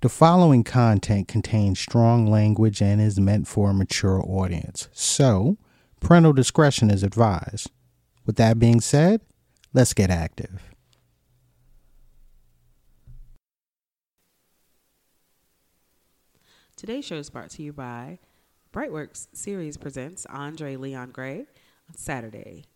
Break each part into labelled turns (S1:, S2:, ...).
S1: The following content contains strong language and is meant for a mature audience, so parental discretion is advised. With that being said, let's get active.
S2: Today's show is brought to you by Brightworks Series presents Andre Leon Gray on Saturday,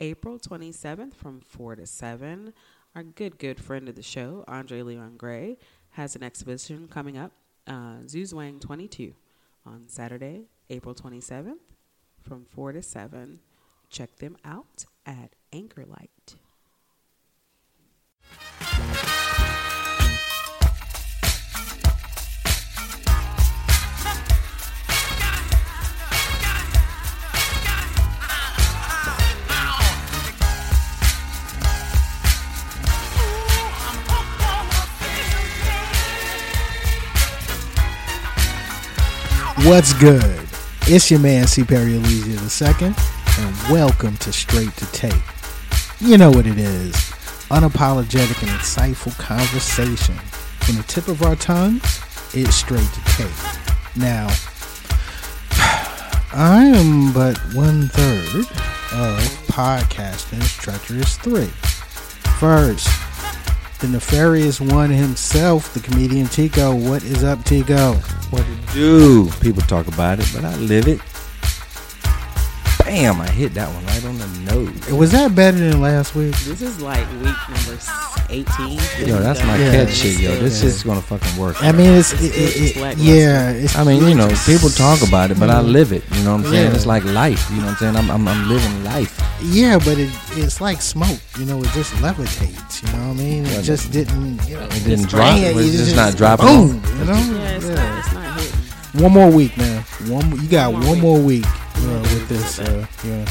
S2: April 27th from 4 to 7. Our good, good friend of the show, Andre Leon Gray, has an exhibition coming up, uh, Zuzwang 22, on Saturday, April 27th from 4 to 7. Check them out at Anchor
S1: What's good? It's your man C. Perry Elysia II, and welcome to Straight to Tape. You know what it is unapologetic and insightful conversation. From the tip of our tongues, it's straight to tape. Now, I am but one third of podcasting's treacherous three. First, the nefarious one himself, the comedian Tico. What is up, Tico?
S3: What it do? People talk about it, but I live it. Bam! I hit that one right on the nose.
S1: Was that better than last week?
S2: This is like week number 18.
S3: Yo, that's uh, my
S1: Yeah.
S3: catch shit, yo. This
S1: Yeah.
S3: shit's gonna fucking work.
S1: I mean, it's,
S2: It's
S1: it, it,
S2: It's
S1: yeah. It's,
S3: I mean, you know, people talk about it, but I live it. You know what I'm saying?
S1: Yeah.
S3: It's like life. You know what I'm saying? I'm, I'm, I'm living life.
S1: Yeah, but it, it's like smoke. You know, it just levitates. You know what I mean? It just didn't. You know,
S3: It didn't drop.
S1: bang
S3: It's
S1: you
S3: just not dropping
S1: Boom. You know?
S2: Yeah, it's,
S1: Yeah.
S2: Not, it's not hitting.
S1: One more week, man. One. You got
S2: One
S1: one,
S2: more
S1: more week with this. Uh, yeah.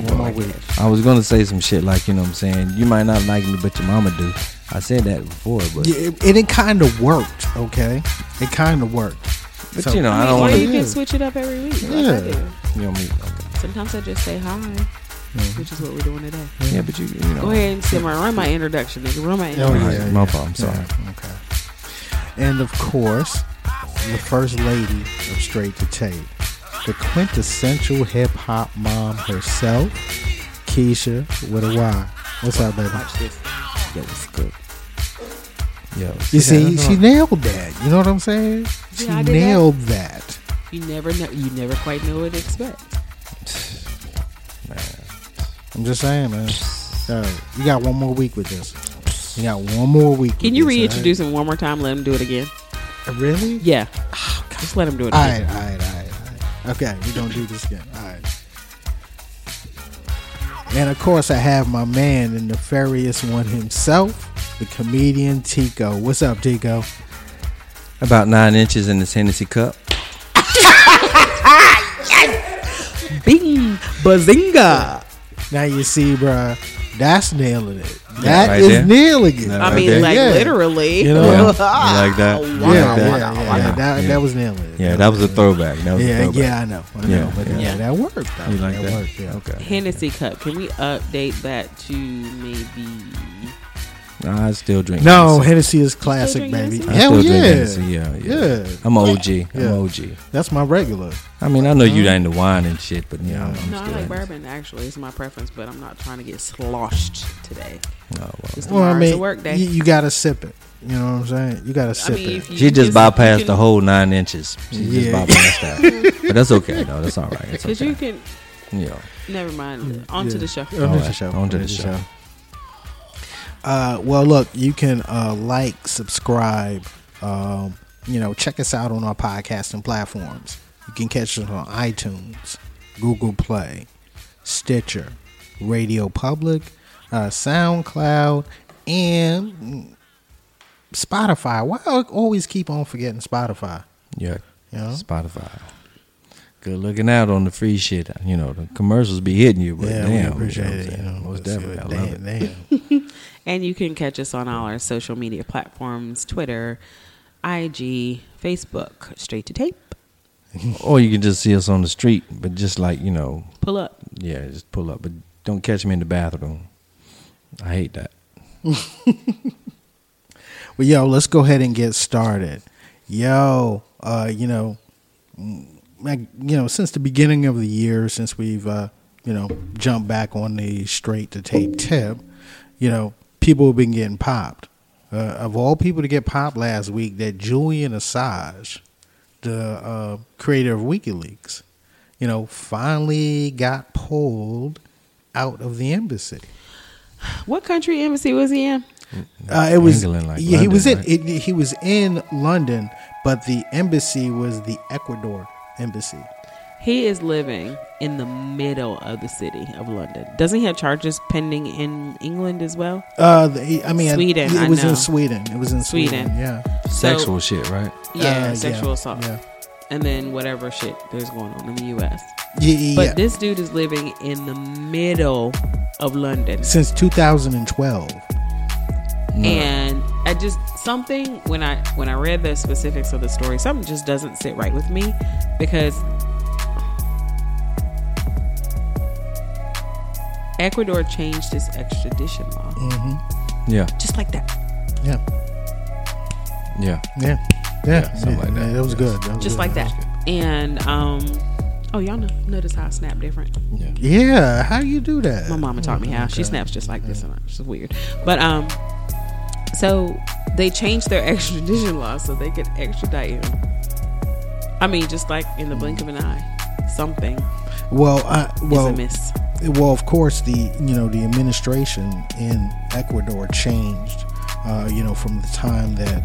S1: one more week.
S3: I was gonna say some shit like, you know what I'm saying? You might not like me, but your mama do. I said that before, but
S1: Yeah, it, and it kind of worked. Okay, it kind of worked.
S3: but
S1: So-
S3: you know, I
S2: I
S3: don't
S2: mean,
S3: wanna,
S2: you can switch it up every week. Like I
S1: Yeah.
S2: do.
S3: You know me? Okay.
S2: Sometimes I just say hi,
S1: Mhm.
S2: which is what we're doing today.
S3: Yeah, but you, you know.
S2: Go ahead and say my run my introduction, nigga. Run my
S1: Oh,
S2: introduction.
S3: yeah, my fault, I'm sorry.
S1: Yeah, okay. And of course, the first lady of Straight to Tape, the quintessential hip hop mom herself, Keisha with a Y. What's up, baby?
S2: Watch this.
S3: Yo, what's good? Yo,
S1: You see, she nailed that. You know what I'm saying? She
S2: Yeah, did that.
S1: nailed that.
S2: You never know. You never quite know what to expect.
S3: Man.
S1: I'm just saying, man. Yo, you got one more week with this. You got one more week.
S2: Can you
S1: this,
S2: reintroduce him one more time? Let him do it again.
S1: Really?
S2: Yeah. Just let him do it
S1: All
S2: again.
S1: right, all right, Okay, we're gonna do this again. All right. And of course, I have my man, the nefarious one himself, the comedian Tico. What's up, Tico?
S3: About nine inches in the Hennessy cup. yes!
S2: Bing, bazinga.
S1: Now you see, bruh, that's nailing it.
S3: Yeah,
S1: That
S3: right
S1: is
S3: there.
S1: nailing it.
S3: Yeah,
S2: I
S3: right
S2: mean,
S3: there.
S2: like
S1: Yeah.
S2: literally.
S1: You know?
S3: Yeah. You like that?
S1: Yeah, yeah,
S3: like
S1: yeah,
S3: that?
S1: yeah, That,
S3: Yeah.
S1: that was nailing it.
S3: Yeah, that was a throwback. That was a
S1: Yeah,
S3: throwback.
S1: yeah, I know. I know.
S3: Yeah,
S1: but
S3: yeah.
S1: yeah, that worked. Though.
S3: You like that?
S1: worked, yeah.
S3: Okay.
S2: Hennessy cup. Can we update that to maybe?
S3: Nah, I still drink.
S1: No,
S3: Hennessy.
S1: Hennessy is classic, baby.
S2: Hennessy?
S3: I
S1: Hell
S3: still
S1: yeah.
S3: drink Hennessy. Yeah, yeah.
S1: Yeah.
S3: I'm a OG. I'm OG.
S1: That's my regular.
S3: I mean, I know you
S1: Mhm.
S3: ain't the wine and shit, but yeah, I'm, I'm
S2: No, I like
S3: Hennessy.
S2: bourbon. Actually, it's my preference, but I'm not trying to get sloshed today.
S3: No, well,
S2: It's
S1: Well, I mean,
S2: work day.
S1: you, you gotta sip it. You know what I'm saying? You gotta
S2: I
S1: sip
S2: mean,
S1: it.
S2: you
S3: she just bypassed
S2: can-
S3: the whole nine inches. She
S1: Yeah.
S3: just bypassed that, but that's okay. No, that's all right.
S2: Because
S3: okay.
S2: you can.
S3: Yeah.
S2: Never mind. On to
S1: Yeah.
S2: the show.
S1: On to the show.
S3: on to the show.
S1: Uh, well, look, you can uh, like, subscribe. Um, you know, check us out on our podcasting platforms. You can catch us on iTunes, Google Play, Stitcher, Radio Public, uh, SoundCloud, and Spotify. Why I always keep on forgetting Spotify?
S3: yeah.
S1: You know?
S3: Spotify. Good looking out on the free shit. You know, the commercials be hitting you, but
S1: yeah,
S3: damn,
S1: we
S3: you know
S1: appreciate
S3: what I'm
S1: it. You
S3: saying?
S1: know,
S3: most
S1: Let's
S3: definitely, I love
S1: what-
S3: it.
S1: damn, damn.
S2: And you can catch us on all our social media platforms Twitter, IG, Facebook, straight to tape.
S3: Or you can just see us on the street, but just like you know,
S2: Pull up.
S3: yeah, just pull up, but don't catch me in the bathroom. I hate that.
S1: Well, yo, let's go ahead and get started. yo, uh, you know, mm, like, you know, since the beginning of the year, since we've, uh, you know, jumped back on the straight to tape tip, you know, people have been getting popped. Uh, of all people to get popped last week, that Julian Assange, the uh, creator of WikiLeaks, you know, finally got pulled out of the embassy.
S2: What country embassy was he in?
S1: Uh, it was
S3: England, like
S1: yeah, he was in
S3: London,
S1: it, he was in London, but the embassy was the Ecuador embassy.
S2: He is living in the middle of the city of London. Doesn't he have charges pending in England as well?
S1: Uh, the, I mean,
S2: Sweden,
S1: It
S2: I
S1: was
S2: know.
S1: in Sweden. It was in Sweden.
S2: Sweden.
S1: Yeah,
S3: Sexual shit, right?
S2: Yeah,
S1: Uh,
S2: sexual assault.
S1: Yeah,
S2: And then whatever shit there's going on in the US.
S1: yeah, yeah.
S2: But this dude is living in the middle of London.
S1: Since 2012.
S3: No.
S2: And I just something when I when I read the specifics of the story, something just doesn't sit right with me because Ecuador changed its extradition law
S1: hmm
S3: yeah,
S2: just like that.
S1: Yeah,
S3: yeah.
S1: yeah, yeah.
S3: something like that.
S1: Yeah, that was good. That was
S2: Just
S1: good.
S2: like
S1: was
S2: that. And um oh y'all know, notice how I snap different.
S3: Yeah.
S1: Yeah, how you do that?
S2: My mama taught me how. She snaps just like this, and it's weird. But um, so they changed their extradition law so they could extradite him. I mean, just like in the blink of an eye, something
S1: Well, I, well,
S2: is amiss.
S1: Well, of course, the you know the administration in Ecuador changed. Uh, you know, from the time that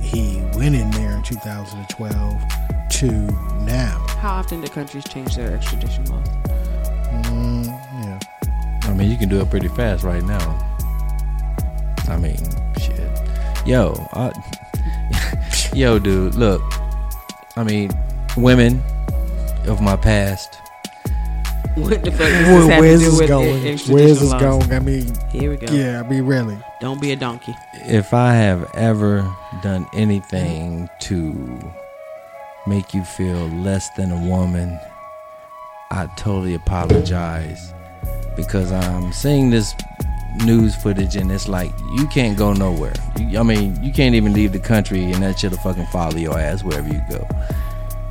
S1: he went in there in 2012 to now.
S2: How often do countries change their extradition laws?
S1: Mm, yeah.
S3: I mean, you can do it pretty fast right now. I mean, shit. Yo, I, yo, dude, look. I mean, women of my past.
S2: What the fuck does
S1: Where-
S2: this
S1: where's
S2: to
S1: this going?
S2: extradition
S1: Where's this
S2: laws?
S1: going? I mean,
S2: Here we go.
S1: yeah. I mean, really.
S2: Don't be a donkey.
S3: If I have ever done anything to make you feel less than a woman, I totally apologize because I'm seeing this news footage and it's like you can't go nowhere. You, I mean, you can't even leave the country and that shit'll fucking follow your ass wherever you go.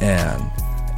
S3: And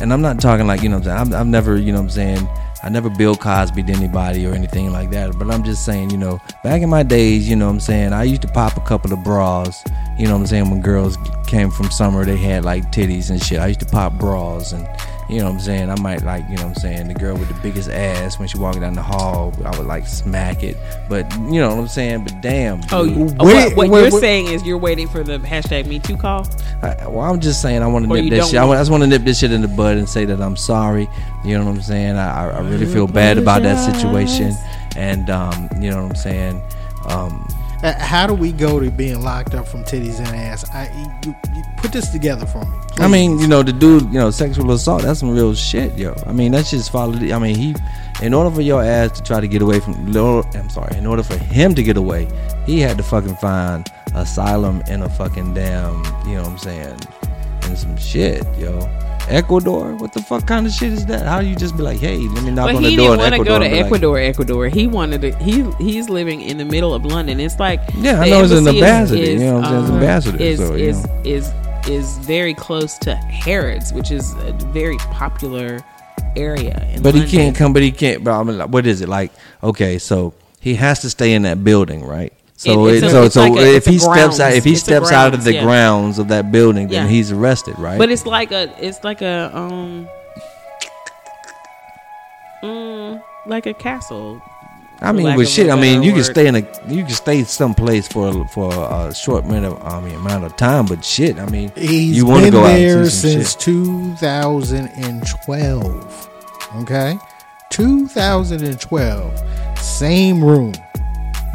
S3: and I'm not talking like you know I'm saying. I've, never you know I'm saying. I never Bill Cosby'd anybody or anything like that. But I'm just saying, you know, back in my days, you know I'm saying, I used to pop a couple of bras. You know I'm saying? When girls came from summer, they had like titties and shit. I used to pop bras and you know what I'm saying? I might like, you know what I'm saying, the girl with the biggest ass when she walking down the hall, I would like smack it. But you know what I'm saying? But damn.
S2: Oh,
S3: dude.
S2: you,
S1: Wait,
S2: what, what
S1: wait,
S2: you're
S1: wait.
S2: saying is you're waiting for the hashtag Me Too call.
S3: I, well, I'm just saying I want to nip this shit. I,
S2: want-
S3: want, I just want to nip this shit in the bud and say that I'm sorry. You know what I'm saying? I, I, I really feel bad about that situation, and um, you know what I'm saying. Um,
S1: Uh, how do we go to being locked up from titties and ass? I you, you put this together for me.
S3: I mean, you know, the dude, you know, sexual assault, that's some real shit, yo. I mean, that's just follow. I mean, he, in order for your ass to try to get away from, Lord, I'm sorry, in order for him to get away, he had to fucking find asylum in a fucking damn, you know what I'm saying, and some shit, yo. Ecuador? What the fuck kind of shit is that? How you just be like, hey, let me knock
S2: But
S3: on
S2: he
S3: the door
S2: didn't want to go to
S3: be like,
S2: Ecuador, Ecuador. He wanted to. He he's living in the middle of London. It's like
S3: Yeah, I know it's an
S2: embassy is-
S3: ambassador, you know what I'm saying?
S2: Um,
S3: ambassador,
S2: Is
S3: so, you
S2: is
S3: know.
S2: is is very close to Harrods, which is a very popular area. In
S3: But he can't come. But he can't. But I mean, what is it like? Okay, so he has to stay in that building, right? So
S2: It-
S3: it,
S2: it's a-
S3: so
S2: it's
S3: so
S2: like a-
S3: if
S2: it's a
S3: he steps out, if he
S2: It's a
S3: steps out of the
S2: yeah.
S3: grounds of that building, then
S2: Yeah.
S3: he's arrested, right?
S2: But it's like a it's like a um mm, like a castle.
S3: I mean,
S2: lack
S3: with shit, I mean,
S2: better
S3: you can stay in a, you can stay someplace for for a short minute, I mean, amount of time. But shit, I mean,
S1: He's
S3: you want to
S1: been
S3: go out
S1: there
S3: and see some
S1: since
S3: shit.
S1: 2012. Okay, 2012. Same room.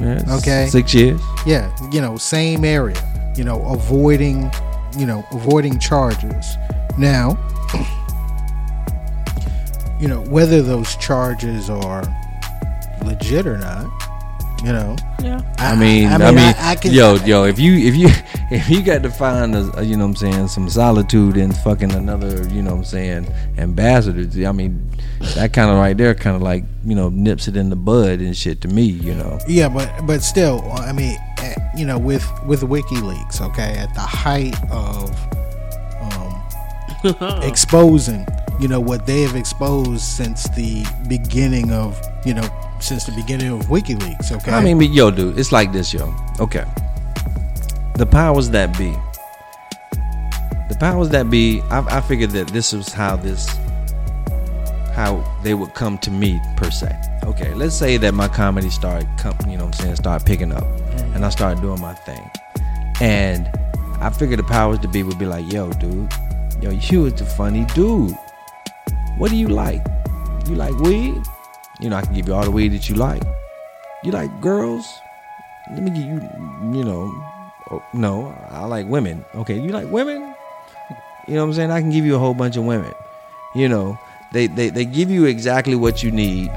S3: Yeah,
S1: Okay.
S3: six years.
S1: Yeah, you know, same area. You know, avoiding, you know, avoiding charges. Now, you know whether those charges are legit or not. You know,
S2: Yeah.
S3: I mean, I mean, i
S1: can,
S3: yo, yo, if you if you if you got to find a, a, you know what I'm saying some solitude in fucking another you know what I'm saying ambassador, I mean that kind of right there kind of like you know nips it in the bud and shit to me, you know.
S1: Yeah, but but still, I mean, eh, you know, with with WikiLeaks, okay, at the height of um, exposing, you know, what they have exposed since the beginning of, you know, since the beginning of WikiLeaks. Okay,
S3: I mean, yo, dude, it's like this, yo. Okay, the powers that be, the powers that be. I, I figured that this was how this, how they would come to me per se. Okay, let's say that my comedy started, come, you know, what I'm saying, start picking up, mm-hmm. and I started doing my thing, and I figured the powers to be would be like, yo, dude, yo, you was the funny dude. What do you like? You like weed? You know, I can give you all the weed that you like. You like girls? Let me give you, you know, oh, no, I like women. Okay, you like women? You know what I'm saying? I can give you a whole bunch of women. You know, they, they, they give you exactly what you need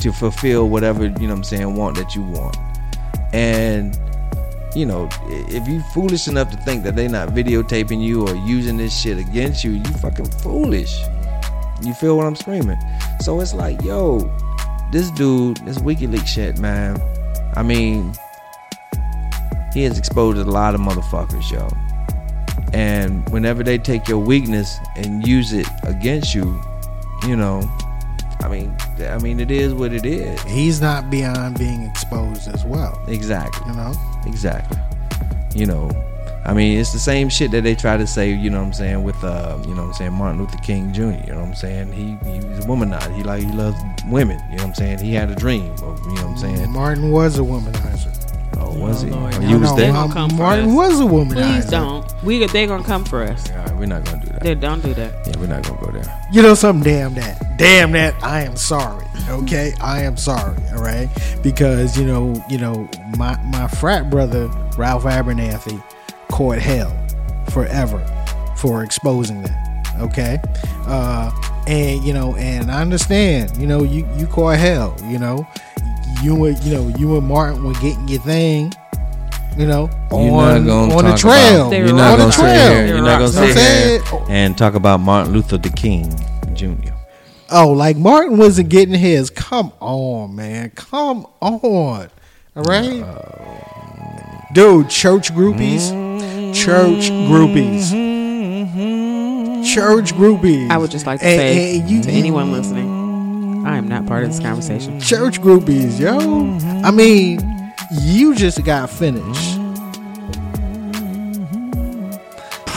S3: to fulfill whatever, you know what I'm saying, want that you want. And, you know, if you foolish enough to think that they're not videotaping you or using this shit against you, you fucking foolish. You feel what I'm screaming? So it's like, yo, this dude, this WikiLeaks shit, man. I mean, he has exposed a lot of motherfuckers, yo. And whenever they take your weakness and use it against you, you know, I mean, I mean, it is what it is.
S1: he's not beyond being exposed as well.
S3: Exactly.
S1: You know,
S3: Exactly. You know, I mean, it's the same shit that they try to say, you know what I'm saying, with, uh, you know what I'm saying, Martin Luther King Jr., you know what I'm saying? He, he was a womanizer. He, like, he loves women, you know what I'm saying? He had a dream of, you know what I'm saying?
S1: Martin was a womanizer.
S3: Oh, was he?
S2: Lord.
S3: Oh,
S2: No,
S3: you was
S1: no,
S2: They
S3: there?
S2: come for
S1: Martin
S2: us.
S1: was a womanizer.
S2: Please don't. We they gonna come for us.
S3: All right, we're not going to do that.
S2: They don't do that.
S3: Yeah, we're not going to go there.
S1: You know something? Damn that. Damn that. I am sorry. Okay, I am sorry. All right, because you know, you know, my my frat brother Ralph Abernathy caught hell forever for exposing that. Okay, uh, and you know, and I understand. You know, you you caught hell. You know, you and you know you and Martin were getting your thing. You know, on on the trail.
S3: You're not
S1: on
S3: gonna
S1: the
S3: sit
S1: trail.
S3: here. You're not gonna sit here and talk about Martin Luther the King Jr.
S1: Oh, like Martin wasn't getting his. Come on, man. Come on. All right. Dude, church groupies. Church groupies. Mm-hmm. Church groupies.
S2: I would just like to
S1: And-
S2: say
S1: and you-
S2: to anyone listening, I am not part of this conversation.
S1: Church groupies, yo. I mean, you just got finished. Mm-hmm.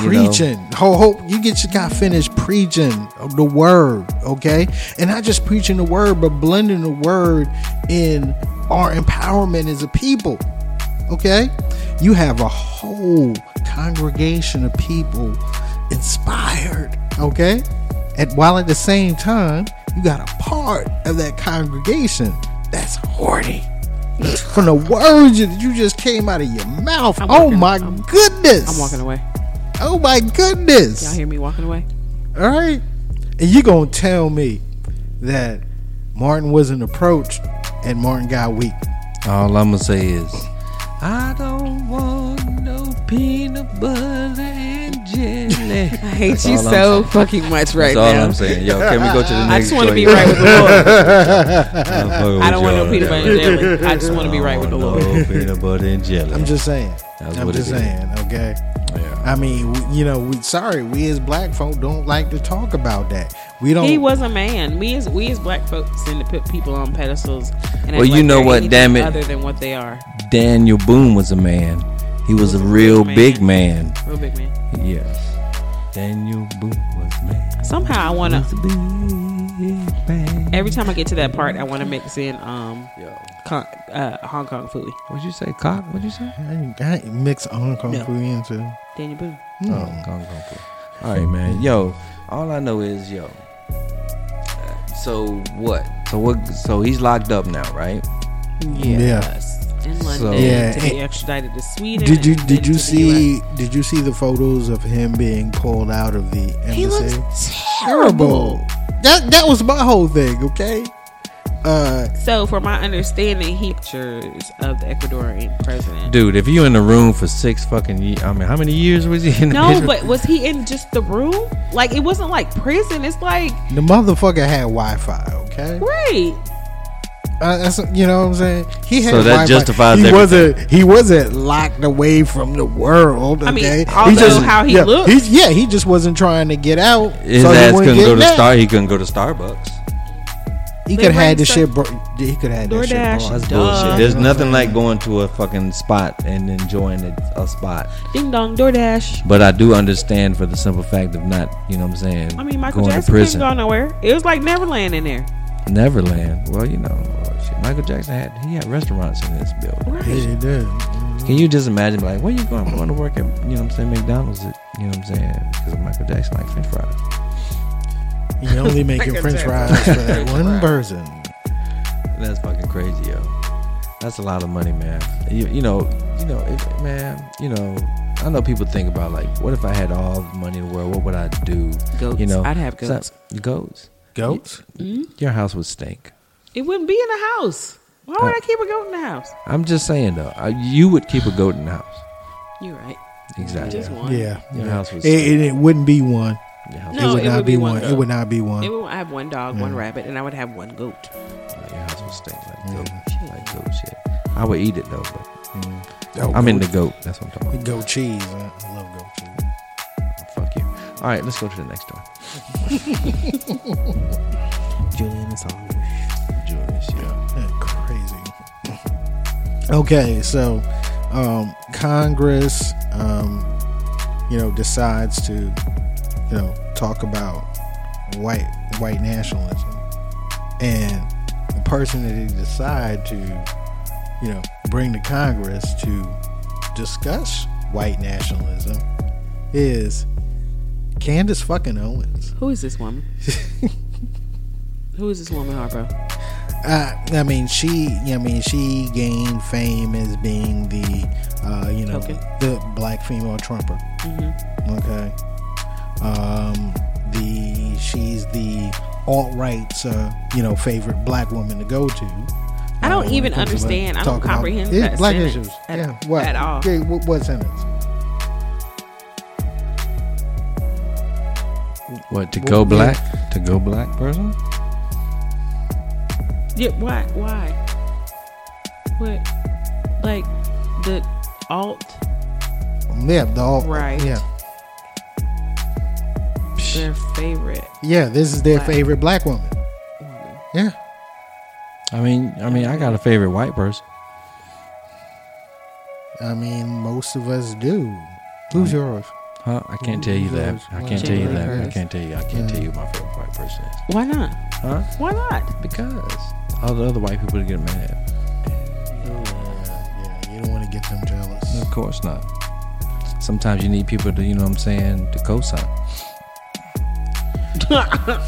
S3: You know?
S1: preaching. Ho, ho, you get you got finished preaching the word, okay? And not just preaching the word, but blending the word in our empowerment as a people. Okay? You have a whole congregation of people inspired, okay? And while at the same time, you got a part of that congregation that's horny. From the words that you just came out of your mouth.
S2: I'm
S1: oh
S2: walking-
S1: my
S2: I'm-
S1: goodness.
S2: I'm walking away.
S1: Oh my goodness.
S2: Y'all hear me walking away?
S1: All right. And you going to tell me that Martin wasn't approached and Martin got weak.
S3: All I'm gonna say is, I don't want no peanut butter and jelly.
S2: I hate
S3: That's
S2: you so
S3: saying.
S2: fucking much right now.
S3: That's all
S2: now.
S3: I'm saying. Yo, can we go to the next?
S2: I just want to be right with the Lord.
S3: I'm fucking
S2: I don't want no peanut butter and jelly. I just want to be right with the
S3: No
S2: Lord.
S3: Oh, peanut butter and jelly.
S1: I'm just saying.
S3: That's
S1: I'm
S3: what
S1: just
S3: it is.
S1: saying, okay?
S3: Yeah.
S1: I mean, we, you know, we sorry, we as black folk don't like to talk about that. We don't
S2: He was a man. We as we as black folks tend to put people on pedestals. And
S3: Well, you
S2: like
S3: know what, damn it.
S2: Other than what they are,
S3: Daniel Boone was a man. He was a real
S2: man.
S3: big man.
S2: real big man.
S3: Yes. Daniel Boone was a man.
S2: Somehow I want to.
S3: a big man.
S2: Every time I get to that part, I want to mix in um con- uh, Hong Kong foodie.
S3: What'd you say, cock? What'd you say?
S1: I, I mix Hong Kong
S2: No.
S1: food into.
S2: Daniel Boone.
S3: Oh, Kung Fu Fu. All right, man. Yo, all I know is yo. So what? So what? So he's locked up now, right?
S2: Yes. In London
S3: So-
S1: Yeah,
S2: to be extradited to Sweden.
S1: Did you did you see did you see the photos of him being pulled out of the embassy?
S2: He looks terrible.
S1: That that was my whole thing. Okay. Uh,
S2: So, for my understanding, he pictures of the Ecuadorian president.
S3: Dude, if you in the room for six fucking years, I mean, how many years was he in the
S2: No,
S3: picture?
S2: but was he in just the room? Like it wasn't like prison. It's like
S1: the motherfucker had Wi-Fi. Okay.
S2: right.
S1: Uh, that's, you know what I'm saying? He had
S3: So that
S1: Wi-Fi.
S3: justifies
S1: he
S3: everything.
S1: wasn't he wasn't locked away from the world.
S2: I mean,
S1: Okay,
S2: although how he
S1: yeah,
S2: looks.
S1: he's- yeah, he just wasn't trying to get out.
S3: His
S1: so he
S3: ass
S1: wouldn't
S3: couldn't go to
S1: napped.
S3: Star. He couldn't go to Starbucks.
S1: He could have had the
S2: stuff-
S1: shit. Bro- he could have had that shit.
S2: DoorDash.
S1: brought.
S3: That's
S2: Duh.
S3: bullshit. There's
S1: You know what
S3: nothing like going to a fucking spot and enjoying a, a spot.
S2: Ding dong, DoorDash.
S3: But I do understand for the simple fact of not, you know what I'm saying,
S2: I mean, Michael
S3: going to
S2: Jackson couldn't
S3: prison.
S2: go nowhere. It was like Neverland in there.
S3: Neverland. Well, you know, oh, shit. Michael Jackson had he had restaurants in his building.
S2: Right.
S1: Yeah, he did. Mm-hmm.
S3: Can you just imagine, like, where you going? I'm going to work at, you know what I'm saying, McDonald's. At, you know what I'm saying? Because Michael Jackson like French fries.
S1: You only making French fries for that one person.
S3: That's fucking crazy, yo. That's a lot of money, man. You, you know, you know, if, man. You know, I know people think about like, what if I had all the money in the world? What would I do?
S2: Goats.
S3: You know,
S2: I'd have
S3: so-
S2: goats.
S3: Goats.
S1: Goats.
S2: Mhm.
S3: Your house would stink.
S2: It wouldn't be in the house. Why would
S3: Uh,
S2: I keep a goat in the house?
S3: I'm just saying though, uh, you would keep a goat in the house.
S2: You're right.
S3: Exactly.
S2: Just one.
S1: Yeah,
S3: Your
S1: yeah.
S3: house was
S1: It, it, it wouldn't be one.
S3: Your house,
S2: No,
S1: it would
S2: it
S1: not
S2: would
S1: be
S2: be
S1: one.
S2: one
S1: It would not be one.
S2: It would, I have one dog, one rabbit, and I would have one goat.
S3: your house would stink like goat,
S2: Shit.
S3: like goat shit. I would eat it though, but
S1: Oh,
S3: I'm in the goat. That's what I'm talking about.
S1: Goat cheese. I I love goat
S3: All right, let's go to the next one.
S1: Julian Assange.
S3: Julius, yeah.
S1: Crazy. Okay, so um, Congress, um, you know, decides to, you know, talk about white white nationalism, and the person that they decide to, you know, bring to Congress to discuss white nationalism is Candace fucking Owens.
S2: Who is this woman? Who is this woman, Harpo?
S1: Uh, I mean, she. I mean, she gained fame as being the, uh, you know,
S2: Okay.
S1: the black female trumper.
S2: Mm-hmm.
S1: Okay. Um, the she's the alt right's, uh, you know, favorite black woman to go to.
S2: I don't
S1: uh,
S2: even
S1: it comes to, like,
S2: understand. I don't comprehend that
S1: black issues.
S2: at-
S1: yeah. What?
S2: at all.
S1: Okay, what, what sentence?
S3: What to
S1: Well,
S3: go
S1: yeah.
S3: black? To go black person?
S2: Yeah, why? Why? What? Like the alt,
S1: Yeah, the alt.
S2: Right.
S1: Yeah.
S2: their favorite
S1: Yeah. This is their
S2: Black.
S1: favorite black woman.
S2: woman.
S1: Yeah.
S3: I mean, I mean, I got a favorite white person.
S1: I mean, most of us do. Who's yours?
S3: Huh? I can't tell you that. I can't tell you that. I can't tell you. I can't tell you who my favorite white person is.
S2: Why not?
S3: Huh?
S2: Why not?
S3: Because all the other white people get mad.
S1: Yeah, yeah, you don't want to get them jealous.
S3: Of course not. Sometimes you need people to, you know what I'm saying, to co-sign.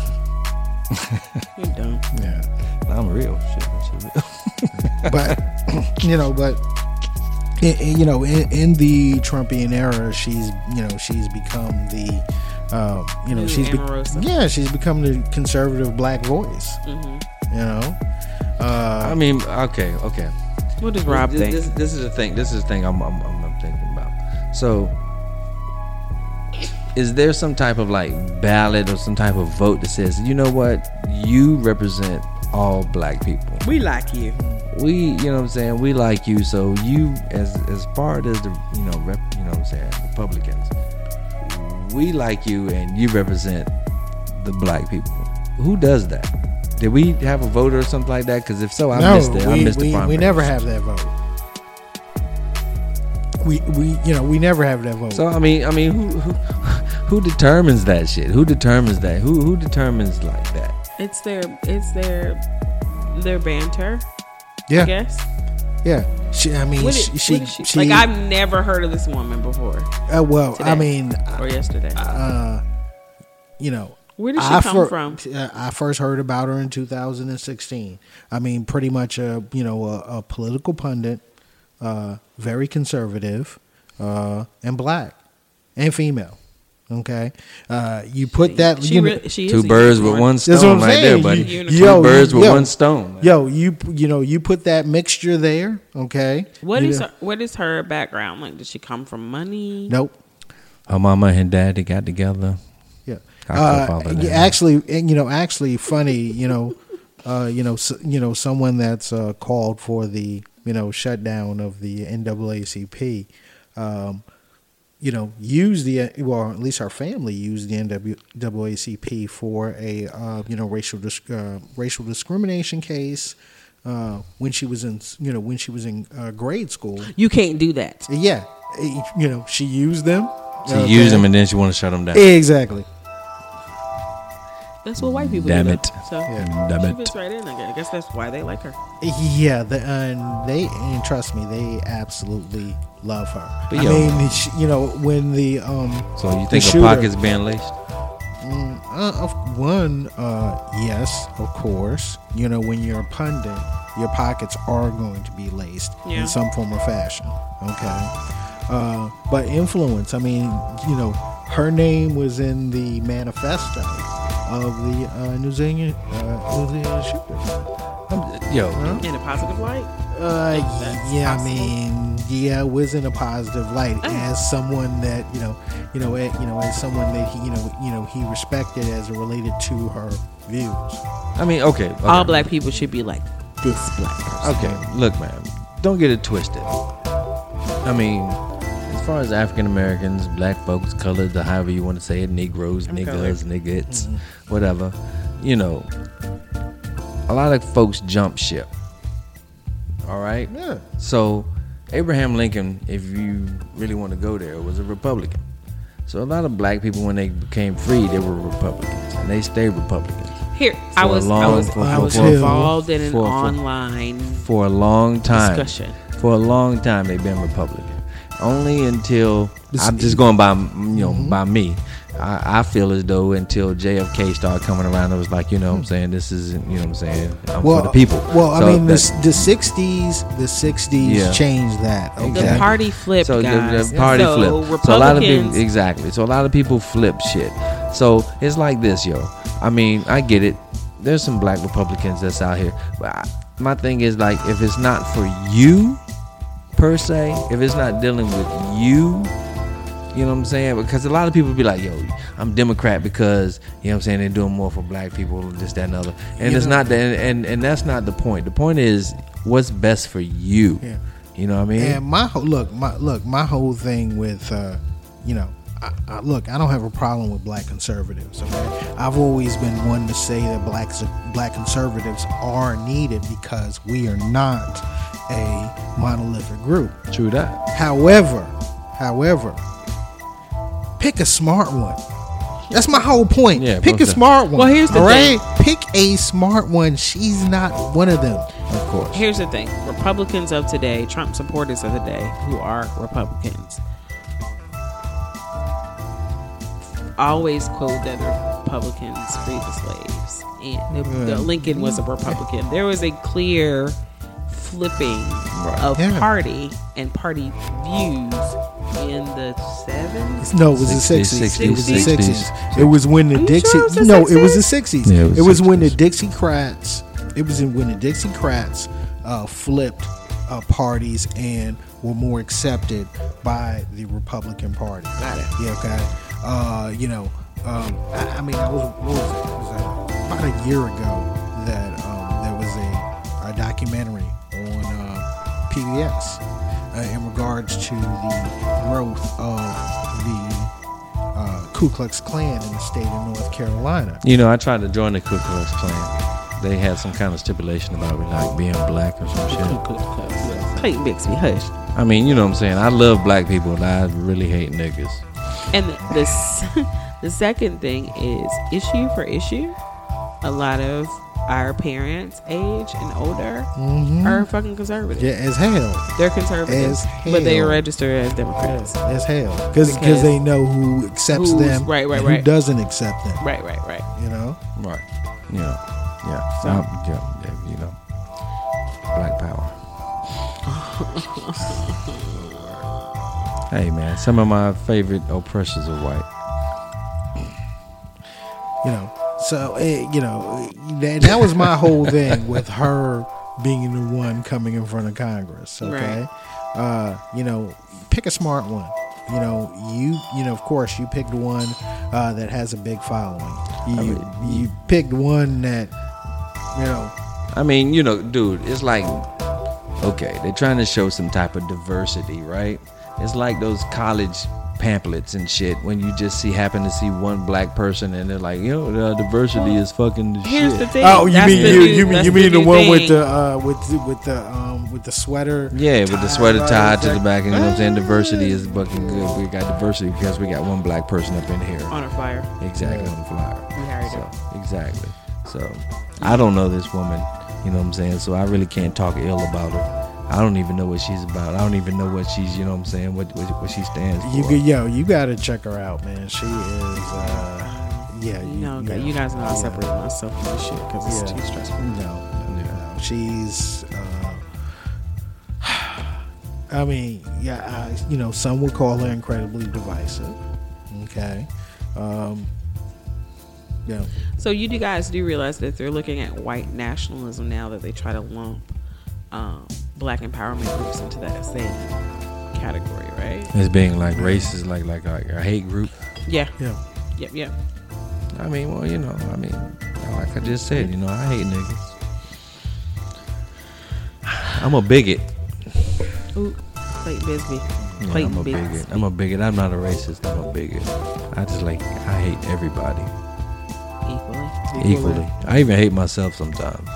S2: You're dumb.
S1: Yeah,
S3: I'm real. Shit, that's real.
S1: but you know, but in, in- you know, in, in the Trumpian era, she's you know she's become the, um, you know,
S2: New
S1: she's be- yeah, she's become the conservative black voice.
S2: Mm-hmm.
S1: You know, uh,
S3: I mean, okay, okay.
S2: What does Rob
S3: this,
S2: think?
S3: This, this is the thing. This is the thing I'm, I'm, I'm, I'm thinking about. So, is there some type of like ballot or some type of vote that says, you know what, you represent all black people.
S2: we like you.
S3: We, you know what I'm saying, we like you. So you, as as far as the, you know, rep, you know what I'm saying, Republicans, we like you, and you represent the black people. Who does that? Did we have a vote or something like that? Because if so, I
S1: no,
S3: missed it. I
S1: we,
S3: missed
S1: we,
S3: the
S1: we never have that vote. We we you know we never have that vote.
S3: So I mean, I mean, who who who determines that shit? Who determines that? Who who determines like that?
S2: It's their it's their their banter. I
S1: yeah,
S2: guess.
S1: yeah. She, I mean, she, she,
S2: she, like I've never heard of this woman before
S1: uh, well, I mean,
S2: or yesterday.
S1: uh, you know,
S2: Where did she
S1: I
S2: come
S1: fir-
S2: from?
S1: uh, I first heard about her in 2016. I mean, pretty much a you know a, a political pundit, uh, very conservative, uh, and black and female. Okay, uh, you put that
S2: She
S1: you know-
S2: really, she is
S3: Two
S2: a
S3: birds with
S2: unicorn.
S3: one
S1: That's what
S3: stone
S1: I'm
S3: right there,
S1: saying.
S3: buddy.
S2: You-
S3: Two
S2: yo,
S3: birds with
S1: yo.
S3: one stone.
S1: Yo, you you know you put that mixture there, okay?
S2: What
S1: you
S2: is
S1: know-
S2: her, what is her background? Like, did she come from money?
S1: Nope.
S3: Her mama and daddy got together.
S1: Yeah.
S3: I
S1: Uh,
S3: co-father
S1: yeah,
S3: that.
S1: actually, and, you know, actually, funny. You know, uh, you know, s- you know, someone that's uh, called for the you know shutdown of the NAACP. Um, you know, use the well, at least our family used the NAACP for a uh, you know racial dis- uh, racial discrimination case uh, when she was in you know when she was in uh, grade school.
S2: You can't do that.
S1: Yeah, you know, she used them.
S3: She
S1: Okay.
S3: used them and then she wanted to shut them down.
S1: Exactly.
S2: That's what white people
S3: Damn
S2: do.
S3: it.
S2: So
S1: Yeah.
S3: Damn
S2: she
S3: it.
S2: fits right in. I guess. That's why they like her.
S1: Yeah, the, and they and trust me, they absolutely love her.
S3: But
S1: I
S3: yo-
S1: mean, you know, when the um,
S3: So you think her
S1: shooter-
S3: pockets being laced?
S1: Mm, uh, one, uh, yes, of course. You know, when you're a pundit, your pockets are going to be laced
S2: Yeah.
S1: in some form or fashion. Okay. Uh, but influence, I mean, you know, her name was in the manifesto of the uh, New Zealand uh, New Zealand shooters.
S3: I'm- Yo,
S1: Huh?
S2: In a positive light.
S1: Uh,
S2: That's
S1: yeah, I mean, yeah, it was in a positive light
S2: Oh.
S1: as someone that you know, you know, you know, as someone that he, you know, you know, he respected as it related to her views.
S3: I mean, okay, okay.
S2: All black people should be like this black person.
S3: Okay, look, man, don't get it twisted. I mean, as far as African Americans, black folks, colored, or however you want to say it, Negroes,
S2: I'm
S3: niggas,
S2: colored.
S3: niggas,
S1: Mhm.
S3: whatever, you know, a lot of folks jump ship. All right?
S1: Yeah.
S3: So, Abraham Lincoln, if you really want to go there, was a Republican. So, a lot of black people, when they became free, they were Republicans, and they stayed Republicans.
S2: Here, I
S3: For a
S2: was, I
S3: long-
S2: was,
S3: for-
S2: I was
S1: for-
S2: involved in an
S3: for- for-
S2: online
S3: For a long time.
S2: discussion.
S3: for a long time they've been Republican. Only until I'm just going by you know
S1: Mhm.
S3: by me. I, I feel as though until JFK started coming around, it was like you know what I'm saying this isn't you know what I'm saying I'm
S1: Well,
S3: for the people.
S1: Well, I mean, the,
S3: that-
S1: the '60s, the '60s
S3: Yeah.
S1: changed that. Okay.
S2: The party flipped,
S3: so the,
S2: guys.
S3: the party
S2: so
S3: flip. So a lot of people exactly. So a lot of people flip shit. So it's like this, yo. I mean, I get it. There's some black Republicans that's out here, but I, my thing is like, if it's not for you, per se, if it's not dealing with you, you know what I'm saying? Because a lot of people be like, yo, I'm Democrat because, you know what I'm saying, they're doing more for black people, this, that, and other. And it's not that, and, and, and that's not the point. The point is what's best for you.
S1: Yeah.
S3: You know what I mean?
S1: And my whole look, my look, my whole thing with, uh, you know, I, I, look, I don't have a problem with black conservatives. Okay, I've always been one to say that black black conservatives are needed because we are not a monolithic group.
S3: True that.
S1: However, however, pick a smart one. That's my whole point.
S3: Yeah,
S1: pick a
S3: most
S1: smart one.
S2: Well, here's the
S1: all
S2: thing.
S1: right? Pick a smart one. She's not one of them.
S3: Of course.
S2: Here's the thing: Republicans of today, Trump supporters of today, who are Republicans, always quote that the Republicans freed the slaves, and the, the
S1: Yeah.
S2: Lincoln was a Republican. There was a clear flipping of
S1: Yeah.
S2: party and party views in the seventies.
S1: No, it was the
S3: 60s,
S1: sixties. It was the
S3: 60s.
S1: sixties. It was when the
S2: Are
S1: Dixie.
S2: sure it was the
S1: no, it was the sixties.
S3: Yeah,
S1: it
S3: it
S1: was,
S3: was
S1: when the
S3: 60s.
S1: Dixiecrats. It was in when the Dixiecrats uh, flipped uh, parties and were more accepted by the Republican Party.
S2: Got it.
S1: Yeah. Okay. Uh, you know, um, I, I mean, I was, was it? It was, uh, about a year ago that um, there was a, a documentary on PBS uh, in regards to the growth of the uh, Ku Klux Klan in the state of North Carolina.
S3: You know, I tried to join the Ku Klux Klan. They had some kind of stipulation about like being black or some shit.
S2: Clayton Bigsby, hush.
S3: I mean, you know what I'm saying? I love black people and I really hate niggas.
S2: And the, the, the second thing is issue for issue. A lot of our parents' age and older
S1: Mm-hmm.
S2: are fucking conservative.
S1: Yeah, as hell.
S2: They're conservatives,
S1: As
S2: but they register as Democrats.
S1: As hell. Because
S2: Because
S1: they know who accepts them
S2: right, right,
S1: and who doesn't accept them.
S2: Right, right, right.
S1: You know?
S3: Right. You know. Yeah.
S2: So-
S3: Um, yeah, yeah, you know. Black power. hey man, some of my favorite oppressors are white.
S1: you know so eh, you know that, that was my whole thing with her being the one coming in front of congress okay? Uh you know pick a smart one. You know you you know of course you picked one uh that has a big following. You
S3: I mean,
S1: you picked one that You know,
S3: I mean, you know, dude, it's like, okay, they're trying to show some type of diversity, right? It's like those college pamphlets and shit when you just see happen to see one black person and they're like, you know, the diversity is fucking the
S2: Here's
S3: shit.
S2: the thing.
S1: oh, you
S2: That's
S1: mean you,
S2: new-
S1: you mean you mean the
S2: new
S1: one with the uh with the, with the um with the sweater?
S3: Yeah, with the
S1: tied
S3: sweater
S1: right
S3: tied to
S1: back.
S3: the back, and you know what I'm saying? Diversity is fucking good. We got diversity because we got one black person up in here.
S2: on a flyer.
S3: Exactly
S1: Yeah.
S3: on the flyer.
S2: We hired
S3: So,
S2: her.
S3: exactly. So I don't know this woman, you know what I'm saying? So I really can't talk ill about her. I don't even know what she's about. I don't even know what she's, you know what I'm saying, what what, what she stands
S1: You
S3: for.
S1: could- yo, you gotta check her out, man. She is uh yeah,
S2: You
S1: you,
S2: know,
S1: you
S2: you guys know I
S1: yeah.
S2: separate myself from this shit because it's
S1: Yeah.
S2: too stressful.
S1: No, no, no. She's. Uh, I mean, yeah, I, you know, some would call her incredibly divisive. Okay. Um, yeah.
S2: So you guys do realize that they're looking at white nationalism now that they try to lump um, black empowerment groups into that same category, right?
S3: It's being like racist, like like a, a hate group.
S2: Yeah.
S1: Yeah.
S2: Yep. Yep.
S3: I mean, well, you know, I mean, like I just said, you know, I hate niggas. I'm a bigot.
S2: Ooh, Clayton Bigsby.
S3: Yeah,
S2: Clayton
S3: I'm a
S2: Bisbee.
S3: bigot. I'm a bigot. I'm not a racist. I'm a bigot. I just like I hate everybody
S2: Equally.
S3: equally. I even hate myself sometimes.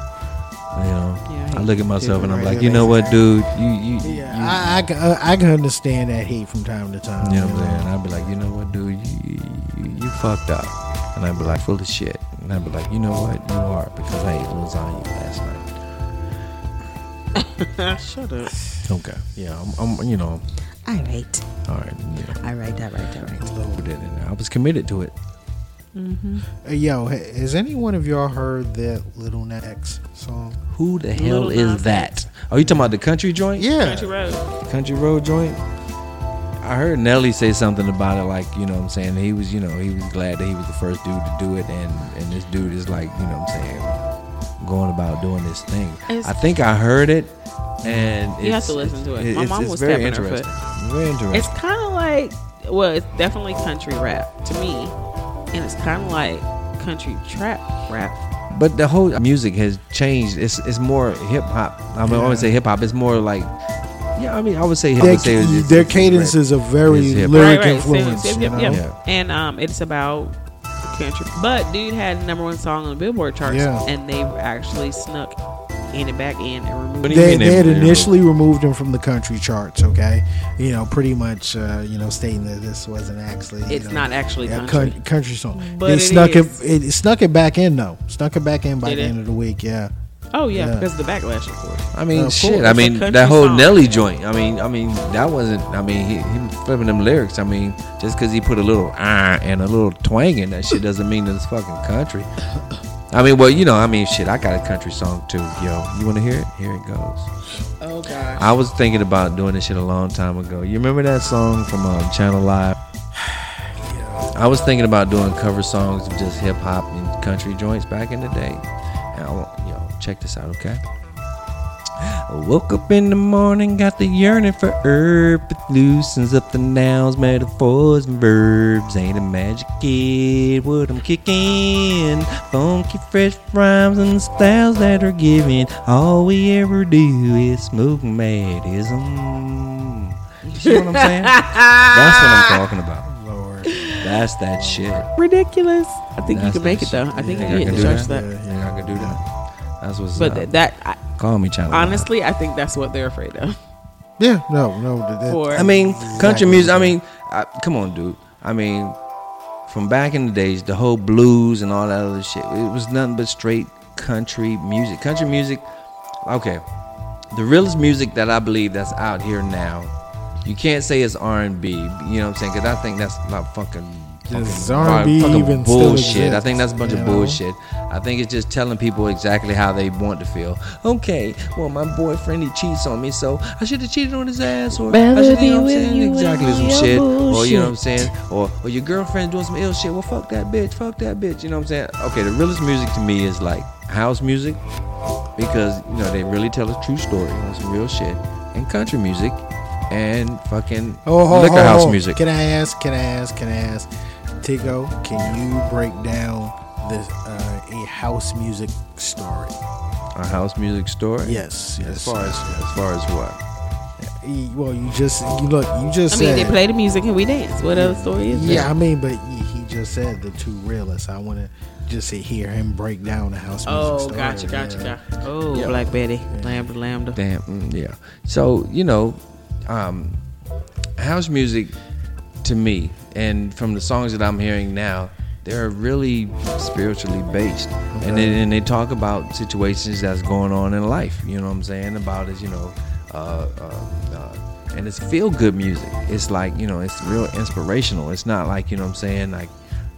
S3: You know,
S2: Yeah, I
S3: I look at myself and I'm
S1: Right,
S3: like, you know what, dude, you you, you
S1: Yeah, I, I, can- uh, I can understand that hate from time to time.
S3: You know what I'm saying? I'd be like, you know what, dude, you, you, you fucked up. And I'd be like, full of shit. And I'd be like, you know what, you are, because I ate lasagna last night.
S2: Shut up.
S3: Okay. Yeah, I'm, I'm you know,
S2: I right.
S3: all right, you know,
S2: I right. That right. That right.
S3: put it in there. I was committed to it.
S2: Mm-hmm.
S1: Uh, yo, has any one of y'all heard that Lil Nas X song?
S3: Who the hell
S2: Lil
S3: is
S2: Nas
S3: that? Are you talking about the country joint?
S1: Yeah.
S2: Country Road.
S3: Country road joint? I heard Nelly say something about it, like, you know what I'm saying? He was, you know, he was glad that he was the first dude to do it. And, and this dude is like, you know what I'm saying, going about doing this thing.
S2: It's-
S3: I think I heard it. And
S2: You have to listen to it.
S3: it's-
S2: My
S3: it's-
S2: mom
S3: it's
S2: was
S3: very
S2: tapping her foot.
S3: Very interesting.
S2: It's kind of like, well, it's definitely country rap to me, and it's kind of like country trap rap.
S3: But the whole music has changed. It's it's more hip hop. I mean, I
S1: Yeah.
S3: would say hip hop. It's more like, yeah. I mean, I would say. I
S1: Their,
S3: would say it's- it's-
S1: their
S3: it's
S1: cadences are very
S3: It's
S1: lyric
S2: right, right.
S1: influence.
S2: Same-
S1: you
S2: yep,
S1: know?
S2: yep,
S3: Yeah.
S2: And um, it's about country. But dude had number one song on the Billboard charts,
S1: Yeah.
S2: and they actually snuck in it back in and removed.
S3: What
S1: They,
S3: mean
S1: they had
S3: they removed-
S1: initially removed him from the country charts. Okay, you know, pretty much, uh, you know, stating that this wasn't actually.
S2: It's
S1: know,
S2: not actually
S1: a
S2: country.
S1: country song.
S2: But
S1: they
S2: it
S1: snuck
S2: is.
S1: it, it. snuck it back in though. Snuck it back in by
S2: Did
S1: the
S2: it?
S1: end of the week. Yeah.
S2: Oh yeah,
S1: Yeah.
S2: because of the backlash, of course.
S3: I mean,
S1: Uh,
S3: shit.
S1: cool.
S3: I mean, that whole
S2: song.
S3: Nelly joint. I mean, I mean, that wasn't. I mean, he, he flipping them lyrics. I mean, just because he put a little ah and a little twang in that shit doesn't mean that it's fucking country. I mean, well, you know, I mean, shit. I got a country song too, yo. You want to hear it? Here it goes.
S2: Oh god.
S3: I was thinking about doing this shit a long time ago. You remember that song from um, Channel Live? I was thinking about doing cover songs of just hip hop and country joints back in the day. And I want, yo, check this out, okay? I woke up in the morning, got the yearning for herb. It loosens up the nouns, metaphors, and verbs. Ain't a magic kid, what I'm kicking. Funky, fresh rhymes and styles that are given. All we ever do is smoke madism. You see what I'm saying? That's what I'm talking about.
S1: Lord.
S3: That's that shit.
S2: Ridiculous. I think
S3: That's
S2: you can make
S3: that
S2: it though. I think
S3: You
S2: you can
S3: can do that?
S2: that.
S1: Yeah,
S3: Think I could do that? That's what's
S2: But
S3: up.
S2: th- that I,
S3: Call me Channel Live.
S2: honestly, I think that's what they're afraid of.
S1: Yeah. No. No. that- that-
S2: For
S3: I mean, country music. I mean, I, come on, dude. I mean, from back in the days, the whole blues and all that other shit. It was nothing but straight country music. Country music. Okay, the realest music that I believe that's out here now. You can't say it's R and B. You know what I'm saying? Because I think that's not fucking.
S1: Does
S3: fucking- fucking
S1: even still
S3: bullshit. I think that's a bunch
S1: you
S3: of
S1: know?
S3: bullshit. I think it's just telling people exactly how they want to feel. Okay, well, my boyfriend he cheats on me, so I should have cheated on his ass, or I should,
S2: be
S3: you know what I'm
S2: with
S3: saying?
S2: you
S3: Exactly some shit,
S2: your
S3: or you know what I'm saying, or or your girlfriend doing some ill shit. Well, fuck that bitch, fuck that bitch. You know what I'm saying? Okay, the realest music to me is like house music because you know they really tell a true story on some real shit, and country music, and fucking
S1: Oh, hold,
S3: liquor
S1: hold,
S3: house
S1: hold.
S3: music.
S1: Can I ask? Can I ask? Can I ask? Tigo, can you break down this uh, a house music story.
S3: A house music story.
S1: Yes, yes.
S3: As far as as far as what?
S1: Well, you just you look. You just
S2: I mean,
S1: said.
S2: they play the music and we dance. What other story is
S1: yeah,
S2: there?
S1: I mean, but he, he just said the two realists. I want to just sit hear him break down the house music
S2: Oh,
S1: story.
S2: gotcha, gotcha,
S1: yeah.
S2: gotcha. Oh,
S3: Yeah.
S2: Black Betty, Lambda, Lambda.
S3: Damn. mm, Yeah. So you know, um, house music to me, and from the songs that I'm hearing now, they're really spiritually based, and they, and they talk about situations that's going on in life. You know what I'm saying? About is you know, uh, uh, uh, and it's feel good music. It's like you know, it's real inspirational. It's not like you know what I'm saying like,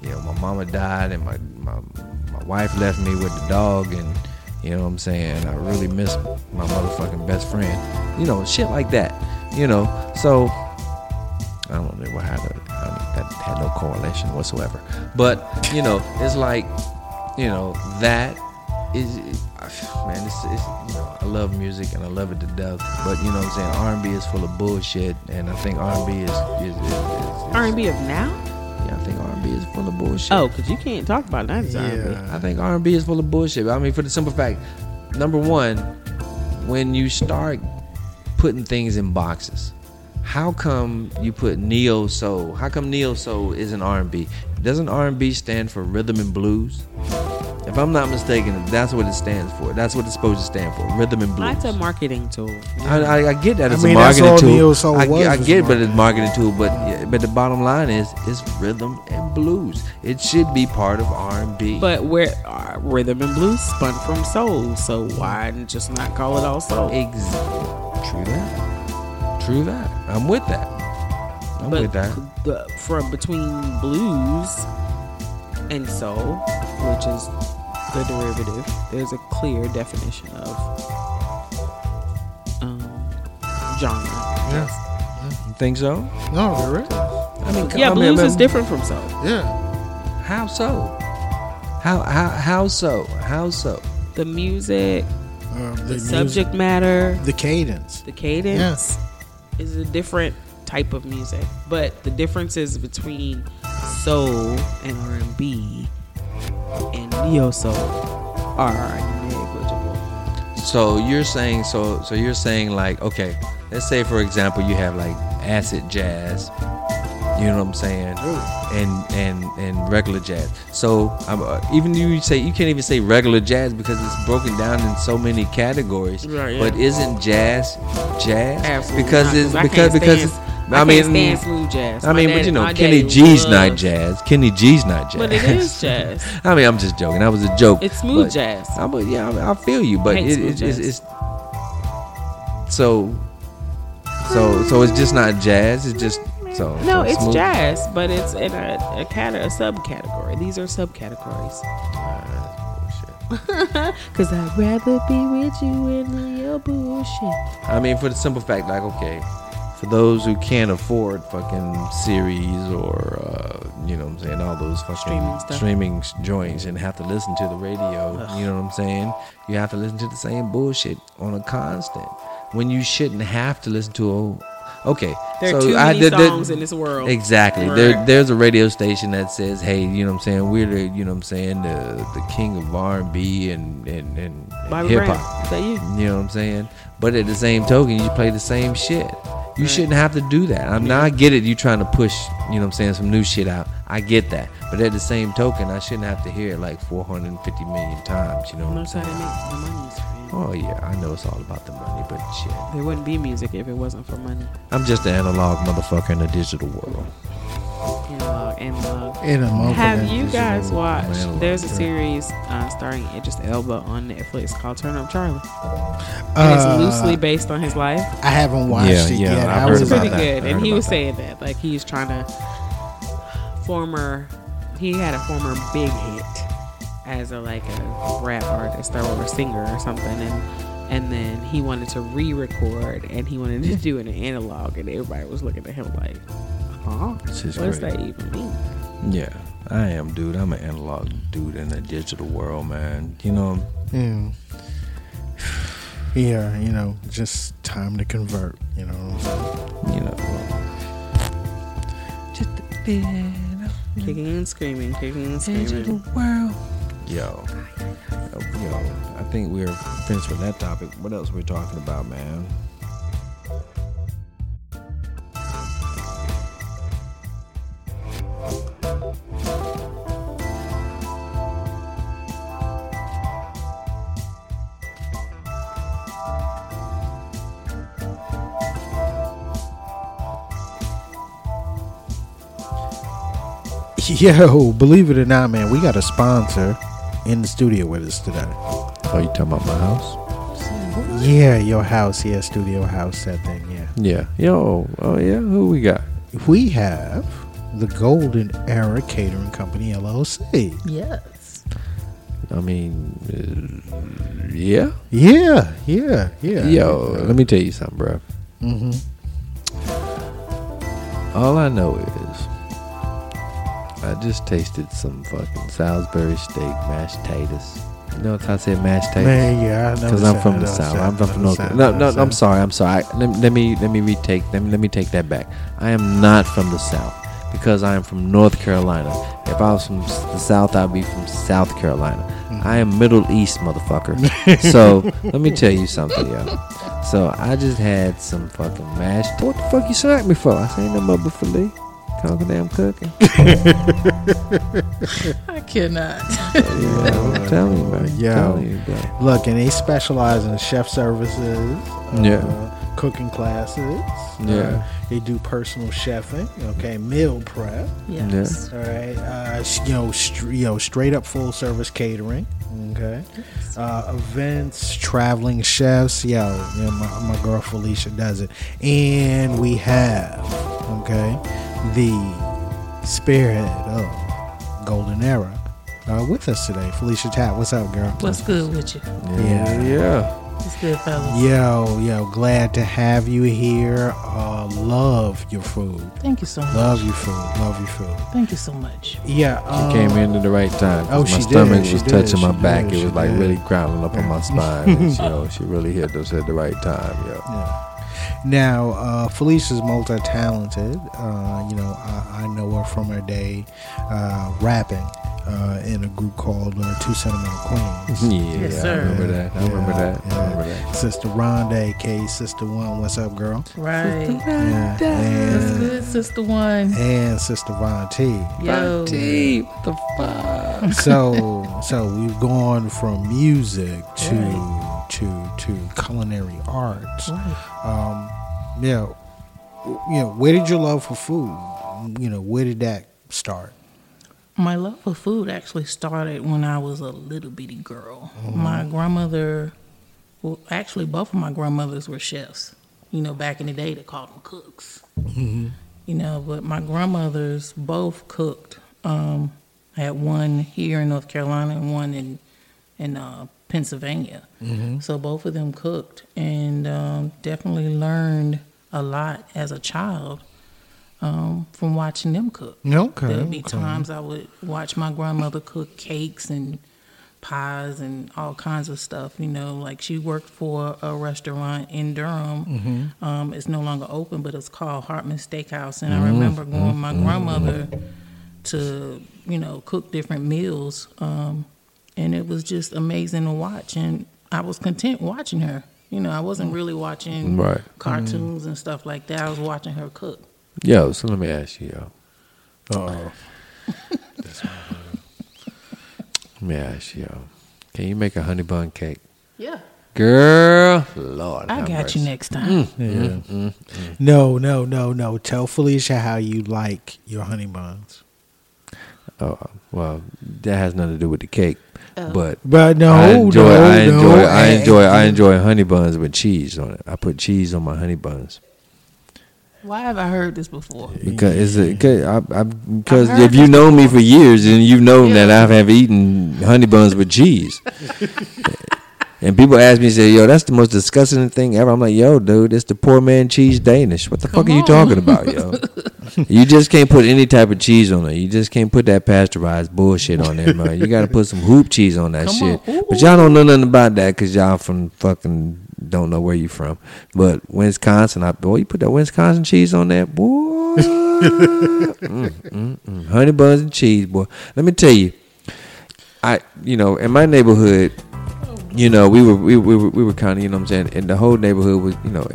S3: you know, my mama died and my my my wife left me with the dog and. You know what I'm saying? I really miss my motherfucking best friend. You know, shit like that. You know, so I don't know what had a, I mean, that had no correlation whatsoever. But you know, it's like you know that is man. It's, it's you know I love music and I love it to death. But you know what I'm saying? R&B is full of bullshit, and I think R&B is is, is, is, is
S2: R&B of now?
S3: Yeah, I think R&B is full of bullshit.
S2: Oh, because you can't talk about 90s R&B.
S1: Yeah.
S3: I think R&B is full of bullshit. I mean, for the simple fact, number one, when you start putting things in boxes, how come you put neo soul? How come neo soul isn't R&B? Doesn't R&B stand for rhythm and blues? If I'm not mistaken, that's what it stands for. That's what it's supposed to stand for, rhythm and blues.
S2: That's a marketing tool.
S3: I, I, I get that
S1: I
S3: it's
S1: mean,
S3: a
S1: that's
S3: marketing
S1: all
S3: tool.
S1: neo-soul
S3: I,
S1: was,
S3: get- I
S1: was
S3: get, but it's
S1: marketing.
S3: marketing tool. But yeah, but the bottom line is, it's rhythm and blues. It should be part of R&B.
S2: But where uh, rhythm and blues spun from soul, so why just not call it all soul?
S3: Ex- true that. True that. I'm with that. I'm
S2: but
S3: with that.
S2: The, from between blues and soul, which is the derivative, there's a clear definition of um, genre.
S1: Yeah.
S3: You think so?
S1: No, there is.
S3: I mean,
S2: Yeah,
S3: I mean,
S2: blues
S3: I mean,
S2: is different from soul.
S1: Yeah.
S3: How so? How how how so? How so?
S2: The music,
S1: Uh, the
S2: the
S1: music-
S2: subject matter,
S1: the cadence.
S2: the cadence is a different type of music. But the differences between soul and R&B and neo soul are negligible.
S3: So you're saying so so you're saying like okay, let's say for example you have like acid jazz, you know what I'm saying, and and and regular jazz. So um, uh, even you say you can't even say regular jazz because it's broken down in so many categories.
S2: Right, yeah.
S3: But isn't jazz jazz?
S2: Absolutely
S3: because
S2: not,
S3: it's because because
S2: stand-
S3: it's,
S2: I,
S3: I mean
S2: can't stand smooth jazz.
S3: I
S2: My
S3: mean,
S2: daddy-
S3: but you know, Kenny
S2: daddy
S3: G's not jazz. Kenny G's not jazz.
S2: But it is jazz.
S3: I mean, I'm just joking. That was a joke.
S2: It's smooth
S3: but-
S2: jazz.
S3: I, but yeah, I, I feel you, but
S2: I hate
S3: it, it, it's, it's so so so it's just not jazz. It's just so
S2: No, it's
S3: smooth.
S2: jazz, but it's in a, a, cat- a subcategory. These are subcategories. Cause I'd rather be with you in your bullshit.
S3: I mean, for the simple fact, like, okay, for those who can't afford fucking series or, uh, you know what I'm saying, all those fucking
S2: Streaming stuff.
S3: streaming joints and have to listen to the radio, you know what I'm saying? You have to listen to the same bullshit on a constant when you shouldn't have to listen to a. Okay,
S2: There
S3: so
S2: are too
S3: I
S2: many
S3: did-
S2: songs in this world.
S3: Exactly. There, there's a radio station that says, "Hey, you know what I'm saying? We're the, you know what I'm saying, the the king of R&B and and and,
S2: Bobby
S3: hip hop."
S2: you?
S3: You know what I'm saying? But at the same token, you play the same shit. You shouldn't have to do that. I'm now I get it. You trying to push, you know what I'm saying, some new shit out. I get that. But at the same token, I shouldn't have to hear it like 450 million times. You know what I'm saying?
S2: they make the money.
S3: Oh yeah, I know it's all about the money, but shit.
S2: There wouldn't be music if it wasn't for money.
S3: I'm just an analog motherfucker in a digital world.
S2: Analog, analog.
S1: In a motherfucking
S2: Have you guys watched?
S3: analog,
S2: There's a
S3: yeah.
S2: series uh, starring Idris Elba on Netflix called Turn Up Charlie, and
S1: Uh,
S2: it's loosely based on his life.
S1: I haven't watched
S3: Yeah,
S1: it
S3: yeah,
S1: yet.
S3: I've
S1: I
S3: heard
S1: was
S2: It's
S3: about
S2: pretty
S3: that.
S2: good, and he was
S3: that.
S2: saying that like he's trying to former. He had a former big hit as a like a rap artist or a singer or something, and and then he wanted to re-record and he wanted to do it in analog, and everybody was looking at him like, huh?
S3: This is
S2: What does that even mean?
S3: Yeah, I am, dude. I'm an analog dude in a digital world, man. You know,
S1: Yeah. Yeah, you know, just time to convert. You know what I'm saying?
S3: you know. Just a bit of
S2: Kicking and screaming, kicking and screaming.
S3: digital
S2: screaming.
S3: world. Yo, yo, I think we're finished with that topic. What else are we talking about, man?
S1: Yo, believe it or not, man, we got a sponsor in the studio with us today.
S3: Oh, you talking about my house?
S1: Yeah, your house, yeah, studio house, that thing, yeah.
S3: Yeah. Yo. Oh yeah. Who we got?
S1: We have the Golden Era Catering Company LLC.
S4: Yes.
S3: I mean, uh, yeah.
S1: Yeah, yeah, yeah.
S3: Yo, let me tell you something, bro.
S1: Mm hmm.
S3: All I know is I just tasted some fucking Salisbury steak, mashed potatoes. You know what I said, mashed potatoes?
S1: Man, yeah, I know.
S3: Because I'm from the south. I'm from North. No, no, I'm sorry. I'm sorry. I, let, let me let me retake. Let me let me take that back. I am not from the south because I am from North Carolina. If I was from the south, I'd be from South Carolina. I am Middle East, motherfucker. so let me tell you something, yo. So I just had some fucking mashed. What the fuck you smacked me for? I say no mother for Lee. Conquer damn cooking.
S4: I cannot.
S3: Yeah, I'm telling you, man.
S1: Yo.
S3: Telling you, bro.
S1: Look, and they specialize in chef services, uh,
S3: Yeah.
S1: cooking classes.
S3: Yeah.
S1: Uh, they do personal chefing, okay, meal prep.
S4: yes.
S1: All right, uh, you know, str- you know, straight up full service catering. Okay, uh, events, traveling chefs. Yo, you know, my, my girl Felicia does it, and we have okay the spirit of Golden Era uh, with us today. Felicia Tat, what's up, girl?
S4: What's good with you?
S3: Yeah. Yeah.
S4: It's good, fellas.
S1: Yo, yo, glad to have you here. Uh, love your food.
S4: Thank you so much.
S1: Love your food. Love your food.
S4: Thank you so much.
S1: Yeah,
S3: She
S1: um,
S3: came in at the right time.
S1: oh,
S3: my
S1: she did,
S3: stomach
S1: she
S3: was
S1: did,
S3: touching
S1: she
S3: my back.
S1: did,
S3: it
S1: she
S3: was like
S1: did.
S3: really growling up on my spine. and she, you know, she really hit us at the right time. Yeah.
S1: Yeah. Now, uh, Felicia's multi-talented. Uh, you know, I, I know her from her day uh, rapping uh, in a group called uh, Two Sentimental Queens.
S3: Yeah,
S4: Yes,
S3: I remember that. I remember
S1: Yeah,
S3: that. I remember that.
S1: Sister Rhonda, aka Sister One, what's up, girl?
S4: Right.
S1: Yeah.
S4: That's good, sister one.
S1: and Sister Von T.
S4: Yo.
S3: T, what the fuck?
S1: So, so we've gone from music to to to culinary arts.
S4: Right.
S1: um, you know, you know, where did your love for food? You know, where did that start?
S4: My love for food actually started when I was a little bitty girl. My grandmother, well, actually, both of my grandmothers were chefs. You know, back in the day, they called them cooks. You know, but my grandmothers both cooked. Um, I had one here in North Carolina and one in in uh, Pennsylvania. So both of them cooked, and um, definitely learned a lot as a child um, from watching them cook.
S1: Okay,
S4: There'd be
S1: okay.
S4: times I would watch my grandmother cook cakes and pies and all kinds of stuff. You know, like she worked for a restaurant in Durham.
S1: Mm-hmm.
S4: Um, it's no longer open, but it's called Hartman Steakhouse. And I remember going with my grandmother to, you know, cook different meals. Um, and it was just amazing to watch. And I was content watching her. You know, I wasn't really watching
S3: Right.
S4: cartoons and stuff like that. I was watching her cook.
S3: Yo, so let me ask you, yo.
S1: Oh,
S3: Let me ask you, yo. Can you make a honey bun cake?
S4: Yeah.
S3: Girl, Lord.
S4: I got
S3: mercy.
S4: you next time.
S1: Mm, yeah. Mm, mm, no, no, no, no. Tell Felicia how you like your honey buns.
S3: Oh, well, that has nothing to do with the cake. But
S1: But no,
S3: I enjoy,
S1: no,
S3: I enjoy,
S1: no.
S3: I enjoy, I enjoy honey buns with cheese on it. I put cheese on my honey buns
S4: Why have I heard this before?
S3: because it's a, cause I, I, because if you
S4: this
S3: know me for years, then you've known that
S4: Yeah.
S3: I have eaten honey buns with cheese. and people ask me, say, "Yo, that's the most disgusting thing ever." I'm like, "Yo, dude, it's the poor man cheese Danish. What the fuck are you talking about, yo?" you just can't put any type of cheese on it. You just can't put that pasteurized bullshit on there, man. You got to put some hoop cheese on that
S4: Come
S3: shit.
S4: on.
S3: But y'all don't know nothing about that because y'all from fucking don't know where you from. But Wisconsin, I boy, you put that Wisconsin cheese on that, boy. mm, mm, mm. Honey buns and cheese, boy. Let me tell you, I, you know, in my neighborhood, you know, we were we, we were we were kind of, you know, what I'm saying, and the whole neighborhood was, you know,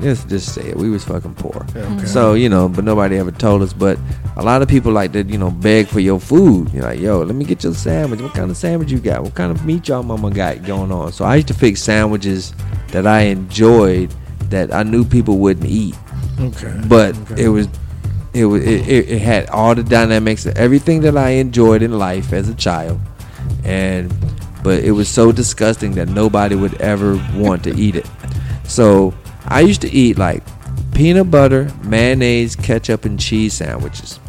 S3: let's just say it, we was fucking poor.
S1: Okay. Mm-hmm.
S3: So you know, but nobody ever told us. But a lot of people like to, you know, beg for your food. You're like, yo, let me get your sandwich. What kind of sandwich you got? What kind of meat y'all mama got going on? So I used to fix sandwiches that I enjoyed that I knew people wouldn't eat
S1: Okay.
S3: but
S1: Okay.
S3: it was it was it, it, it had all the dynamics of everything that I enjoyed in life as a child and but it was so disgusting that nobody would ever want to eat it. So I used to eat like peanut butter mayonnaise ketchup and cheese sandwiches.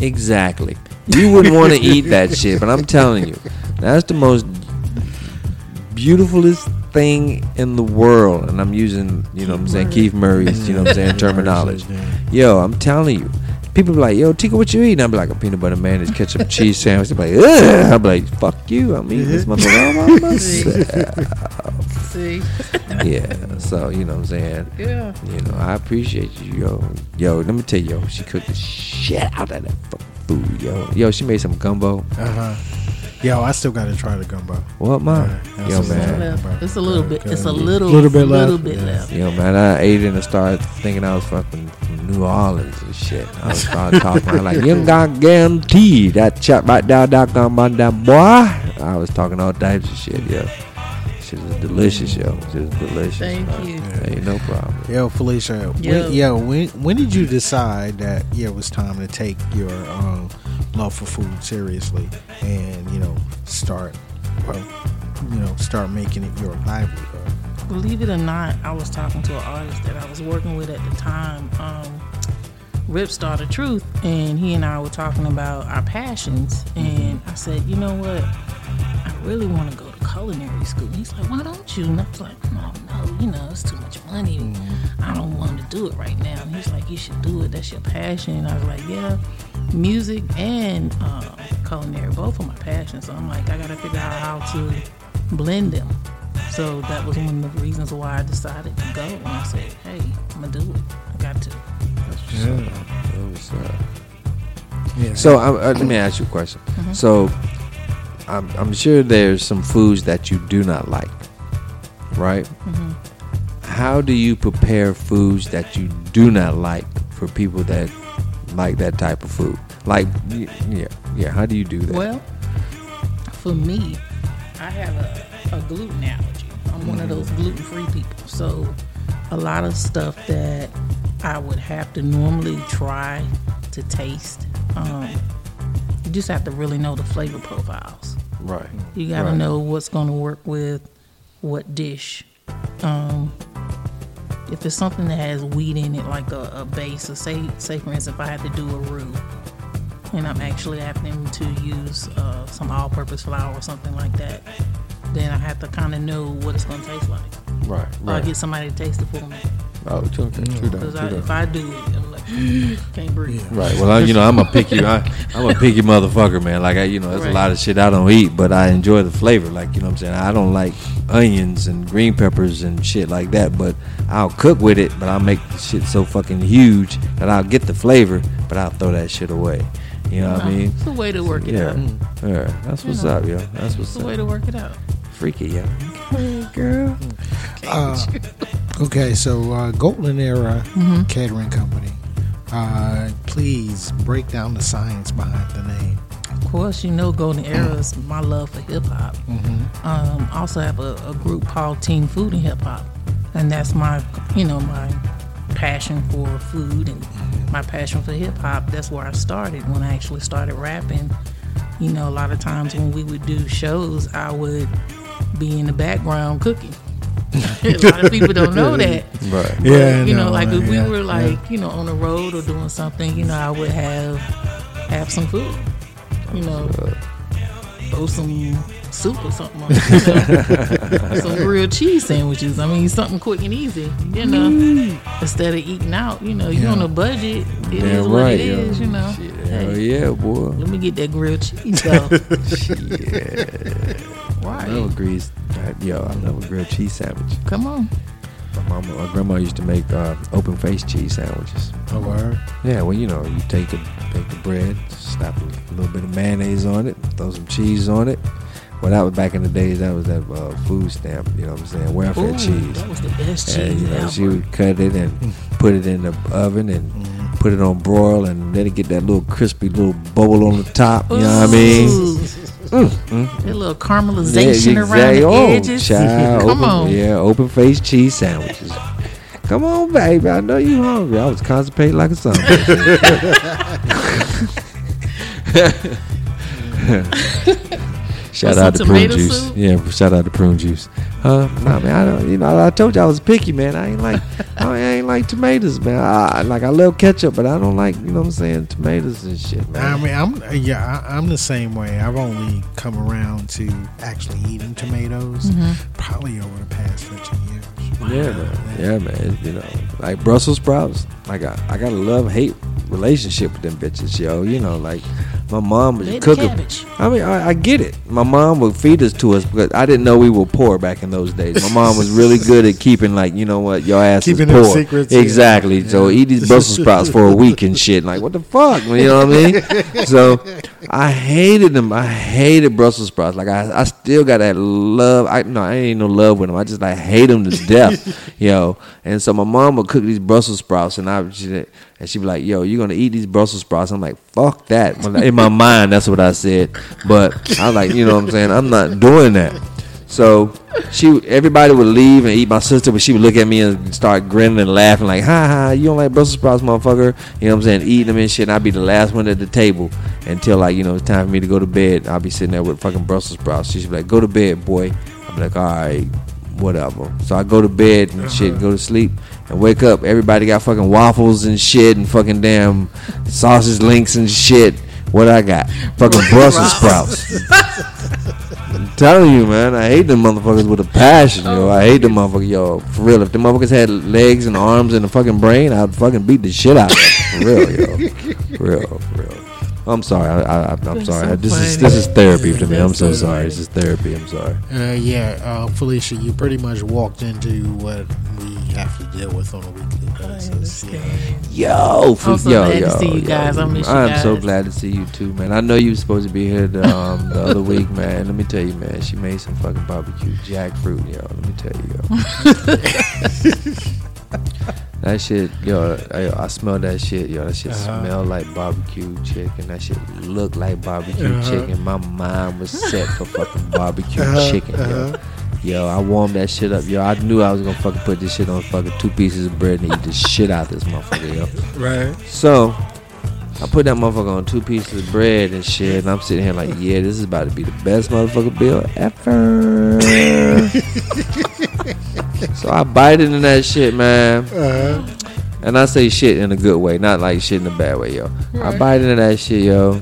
S3: Exactly. You wouldn't want to eat that shit but I'm telling you that's the most beautifulest thing in the world and I'm using you know what I'm saying Keith Murray's you know what I'm saying terminology. Yo, I'm telling you. People be like, yo, Tika, what you eating? Be like, a peanut butter mayonnaise, ketchup, cheese sandwich. Be like, ugh. Be like, fuck you. I'm eating this motherfucker myself.
S4: See,
S3: Yeah, so, you know what I'm saying?
S4: yeah.
S3: You know, I appreciate you, yo. Yo, let me tell you, yo, she cooked the shit out of that fucking food, yo. Yo, she made some gumbo.
S1: Uh huh. Yo, I still gotta try the gumbo.
S3: What, mom?
S1: Yeah,
S3: Yo, man.
S4: Left. It's a little bit. It's a little,
S1: Little bit
S4: little
S1: left.
S4: bit
S1: Yeah.
S4: left.
S3: Yo, man, I ate it and started thinking I was fucking New Orleans and shit. I was started talking I'm like, you got guaranteed that chop right down, that gun, man, that boy. I was talking all types of shit, yo. Shit is delicious, yo. Shit is delicious.
S4: Thank
S3: man.
S4: you.
S3: Hey, no problem.
S1: Yo, Felicia.
S4: Yo.
S1: When, yo, when when did you decide that yeah, it was time to take your um, love for food seriously and you know start, well, you know, start making it your livelihood?
S4: Believe it or not, I was talking to an artist that I was working with at the time, um, Rip Star the Truth, and he and I were talking about our passions. And I said, you know what? I really want to go to culinary school. He's like, why don't you? And I was like, no, no, you know, it's too much money. I don't want to do it right now. And he's like, you should do it. That's your passion. And I was like, yeah, music and uh, culinary, both of my passions. So I'm like, I got to figure out how to blend them. So that was one of the reasons why I decided to go. And I said, hey, I'm going to do it. I got to.
S3: That was, uh,
S1: Yeah.
S3: So uh, uh, let me ask you a question. So I'm, I'm sure there's some foods that you do not like, right? How do you prepare foods that you do not like for people that like that type of food? Like, yeah, yeah. How do you do that?
S4: Well, for me, I have a, a gluten allergy. I'm one of those gluten free people. So a lot of stuff that I would have to normally try to taste, um, you just have to really know the flavor profiles.
S3: right.
S4: You got to
S3: Right.
S4: know what's going to work with what dish. Um, if it's something that has wheat in it, like a, a base, or say, say for instance, if I had to do a roux, and I'm actually having to use uh, some all-purpose flour or something like that, then I have to kind of know what it's going to taste like.
S3: Right.
S4: Or I
S3: Right.
S4: get somebody to taste it for me.
S3: Oh, true, true
S4: Because
S3: true that.
S4: if I do it, I'm like, can't breathe.
S3: Right. Well, I, you know, I'm a picky. I, I'm a picky motherfucker, man. Like I, you know, there's a lot of shit I don't eat, but I enjoy the flavor. Like you know, what I'm saying I don't like onions and green peppers and shit like that. But I'll cook with it. But I'll make the shit so fucking huge that I'll get the flavor, but I'll throw that shit away. You know what I mean?
S4: It's a way to work it
S3: Yeah.
S4: out.
S3: Yeah. That's what's
S4: know.
S3: up, yo. That's what's
S4: It's a way
S3: up.
S4: to work it out.
S3: Freaky, yo. Hey, girl.
S1: Uh, okay, so uh, Golden Era
S4: Mm-hmm.
S1: Catering Company. Uh, please break down the science behind the name.
S4: Of course, you know Golden Era is my love for hip hop. Um, I also have a, a group called Team Food and Hip Hop, and that's my, you know, my passion for food and my passion for hip hop. That's where I started when I actually started rapping. You know, a lot of times when we would do shows, I would be in the background cooking. a lot of people don't know that.
S3: Right.
S1: Yeah,
S4: you know,
S1: no,
S4: like if we
S1: yeah,
S4: were
S1: yeah.
S4: like, you know, on the road or doing something, you know, I would have have some food. You know, throw some soup or something on you know? some grilled cheese sandwiches. I mean, something quick and easy, you know. Mm. Instead of eating out, you know, you're
S1: Yeah.
S4: on a budget. It is
S3: Damn
S4: what
S3: right,
S4: it
S3: yo.
S4: is, you know.
S3: Shit,
S4: Hey,
S3: hell yeah, boy.
S4: Let me get that grilled cheese though.
S3: Shit. I
S4: right.
S3: love a grease. Yo, I love a grilled cheese sandwich.
S4: Come on.
S3: My mama, my grandma used to make uh, open face cheese sandwiches.
S1: Oh, word.
S3: Yeah, well, you know, you take the take the bread, slap a little bit of mayonnaise on it, throw some cheese on it. Well, that was back in the days. That was that uh, food stamp. You know what I'm saying? Welfare
S4: Ooh,
S3: cheese.
S4: That was the best
S3: And
S4: cheese
S3: you know,
S4: ever.
S3: she would cut it and put it in the oven and
S1: Mm-hmm.
S3: put it on broil and let it get that little crispy little bubble on the top. You know what I mean?
S4: Ooh. That little caramelization
S3: Yeah,
S4: around the
S3: exactly. Oh,
S4: edges.
S3: child,
S4: Come
S3: open,
S4: on.
S3: Yeah, open face cheese sandwiches. Come on, baby. I know you hungry. I was constipated like a son. shout out to prune juice.
S4: soup?
S3: Yeah, shout out to prune juice. Huh? nah, man, I don't. You know, I told you I was picky, man. I ain't like, like tomatoes, man. I, like I love ketchup, but I don't like, you know what I'm saying, tomatoes and shit, man.
S1: I mean, I'm yeah, I, I'm the same way. I've only come around to actually eating tomatoes mm-hmm. probably over the past 15 years.
S3: Yeah, man. Yeah, man. You know, like Brussels sprouts. Like I, I got a love hate relationship with them bitches, yo. You know, like my mom was
S4: Baby
S3: cooking.
S4: cabbage.
S3: I mean, I, I get it. My mom would feed us to us because I didn't know we were poor back in those days. My mom was really good at keeping, like, you know what, your ass
S1: Keeping
S3: is
S1: them
S3: poor.
S1: secrets, yeah.
S3: exactly. So
S1: Yeah.
S3: eat these Brussels sprouts for a week and shit. Like, what the fuck? You know what I mean? So I hated them. I hated Brussels sprouts. Like, I, I still got that love. I no, I ain't no love with them. I just like hate them to death, yo. And so my mom would cook these Brussels sprouts, and I would- she, and she'd be like, "Yo, you're gonna eat these Brussels sprouts?" I'm like, "Fuck that!" In my mind, that's what I said. But I was like, you know what I'm saying? I'm not doing that. So she, everybody would leave and eat my sister, but she would look at me and start grinning and laughing, like, "Ha ha, you don't like Brussels sprouts, motherfucker?" You know what I'm saying? Eating them and shit. And I'd be the last one at the table until like you know it's time for me to go to bed. I'll be sitting there with fucking Brussels sprouts. She'd be like, "Go to bed, boy." I'd be like, "All right." Whatever. So I go to bed and shit, uh-huh. go to sleep, and wake up. Everybody got fucking waffles and shit, and fucking damn sausage links and shit. What I got? Fucking Brussels sprouts. I'm telling you, man, I hate them motherfuckers with a passion, yo. I hate them motherfuckers, yo. For real, if the motherfuckers had legs and arms and a fucking brain, I'd fucking beat the shit out of them. For real, yo. For real, for real. I'm sorry. I, I, I'm sorry.
S4: so
S3: this is this is therapy to me. I'm so
S4: so
S3: sorry. This is therapy. I'm sorry.
S1: Uh, yeah, uh, Felicia, you pretty much walked into what we have to deal with on a weekly basis. Yeah.
S3: Yo, for,
S4: I'm so
S3: yo,
S4: glad to see you
S3: yo.
S4: guys. I miss you
S3: I'm so glad to see you too, man. I know you were supposed to be here the, um, the other week, man. Let me tell you, man. She made some fucking barbecue jackfruit, yo. Let me tell you, yo. that shit, yo. I, I smell that shit, yo. That shit
S1: Uh-huh.
S3: smell like barbecue chicken. That shit look like barbecue
S1: Uh-huh.
S3: chicken. My mind was set for fucking barbecue
S1: Uh-huh,
S3: chicken, yo.
S1: uh-huh.
S3: Yo, I warmed that shit up, yo. I knew I was gonna fucking put this shit on fucking two pieces of bread and eat the shit out this motherfucker, yo.
S1: Right.
S3: So I put that motherfucker on two pieces of bread and shit, and I'm sitting here like, yeah, this is about to be the best motherfucker bill ever. so I bite into that shit, man.
S1: Uh,
S3: And I say shit in a good way, not like shit in a bad way, yo. I bite into that shit, yo.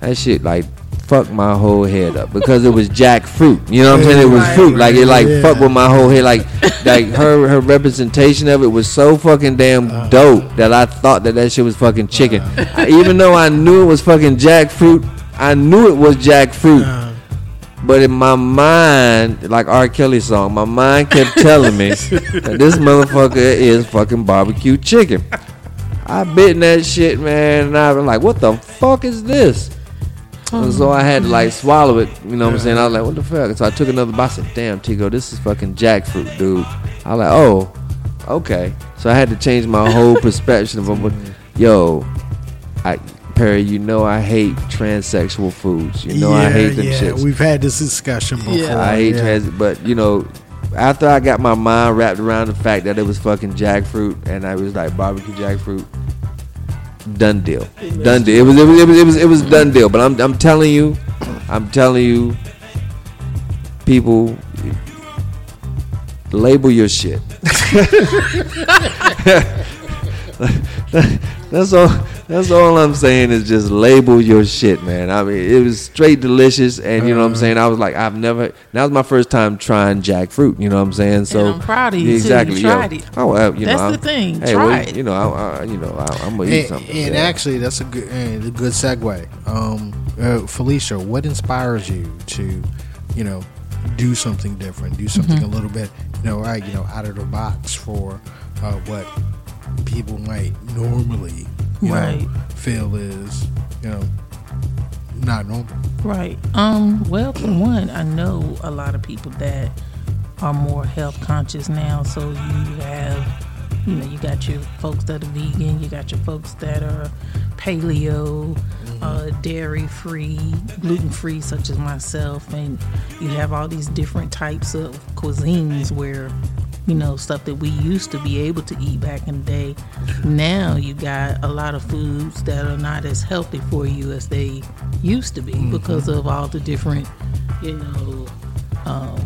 S3: That shit like fucked my whole head up because it was jackfruit. You know what I'm saying? It was
S4: Right.
S3: fruit. Like it like
S1: Yeah.
S3: fucked with my whole head. Like like her her representation of it was so fucking damn uh-huh. dope that I thought that that shit was fucking chicken. Uh-huh. I- even though I knew it was fucking jackfruit, I knew it was jackfruit. But in my mind, like R. Kelly song, my mind kept telling me that this motherfucker is fucking barbecue chicken. I bit in that shit, man, and I was like, what the fuck is this? And so I had to like swallow it, you know what I'm saying? I was like, what the fuck? So I took another bite. I said, damn, Tigo, this is fucking jackfruit, dude. I was like, oh, okay. So I had to change my whole perspective of yo, I, Perry, you know I hate transsexual foods. You know I hate them
S1: yeah.
S3: shits.
S1: We've had this discussion before.
S4: Yeah.
S3: I hate
S1: yeah.
S3: trans, but you know, after I got my mind wrapped around the fact that it was fucking jackfruit and I was like barbecue jackfruit, done deal, done deal. It was it was it was it was, it was done deal. But I'm I'm telling you, I'm telling you, people, label your shit. That's all. That's all I'm saying is just label your shit, man. I mean, it was straight delicious, and you know what I'm
S1: Uh-huh.
S3: saying. I was like, I've never. That was my first time trying jackfruit. You know what I'm saying? So
S4: I'm proud of you, too. You
S3: Exactly. yo.
S4: tried it.
S3: Oh, well, you
S4: That's
S3: know,
S4: the
S3: I'm-
S4: thing.
S3: Hey,
S4: Try
S3: well. You know, I, I, you know, I, I'm gonna eat
S1: And,
S3: something.
S1: and
S3: yeah.
S1: actually, that's a good, a good segue. Um, uh, Felicia, what inspires you to, you know, do something different, do something a little bit, you know, right, you know, out of the box for uh, what people might normally, you
S4: Right.
S1: know, feel is, you know, not normal.
S4: Right. Um. Well, for one, I know a lot of people that are more health conscious now. So you have, you know, you got your folks that are vegan. You got your folks that are paleo, uh, dairy free, gluten free, such as myself, and you have all these different types of cuisines where. You know, stuff that we used to be able to eat back in the day. Now you got a lot of foods that are not as healthy for you as they used to be because of all the different, you know, um,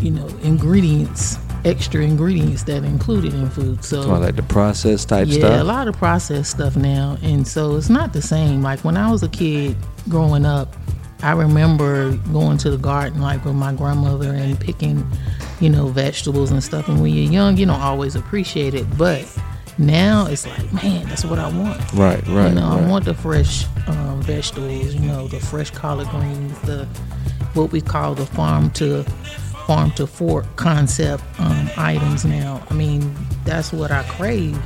S4: you know, ingredients, extra ingredients that are included in food. So
S3: So like the processed type
S4: yeah,
S3: stuff.
S4: Yeah, a lot of processed stuff now, and so it's not the same. Like when I was a kid growing up, I remember going to the garden like with my grandmother and picking, you know, vegetables and stuff. And when you're young, you don't always appreciate it, but now it's like, man, that's what I want.
S3: Right, right.
S4: You know,
S3: right.
S4: I want the fresh um, vegetables. You know, the fresh collard greens, the what we call the farm to farm to fork concept um, items. Now, I mean, that's what I crave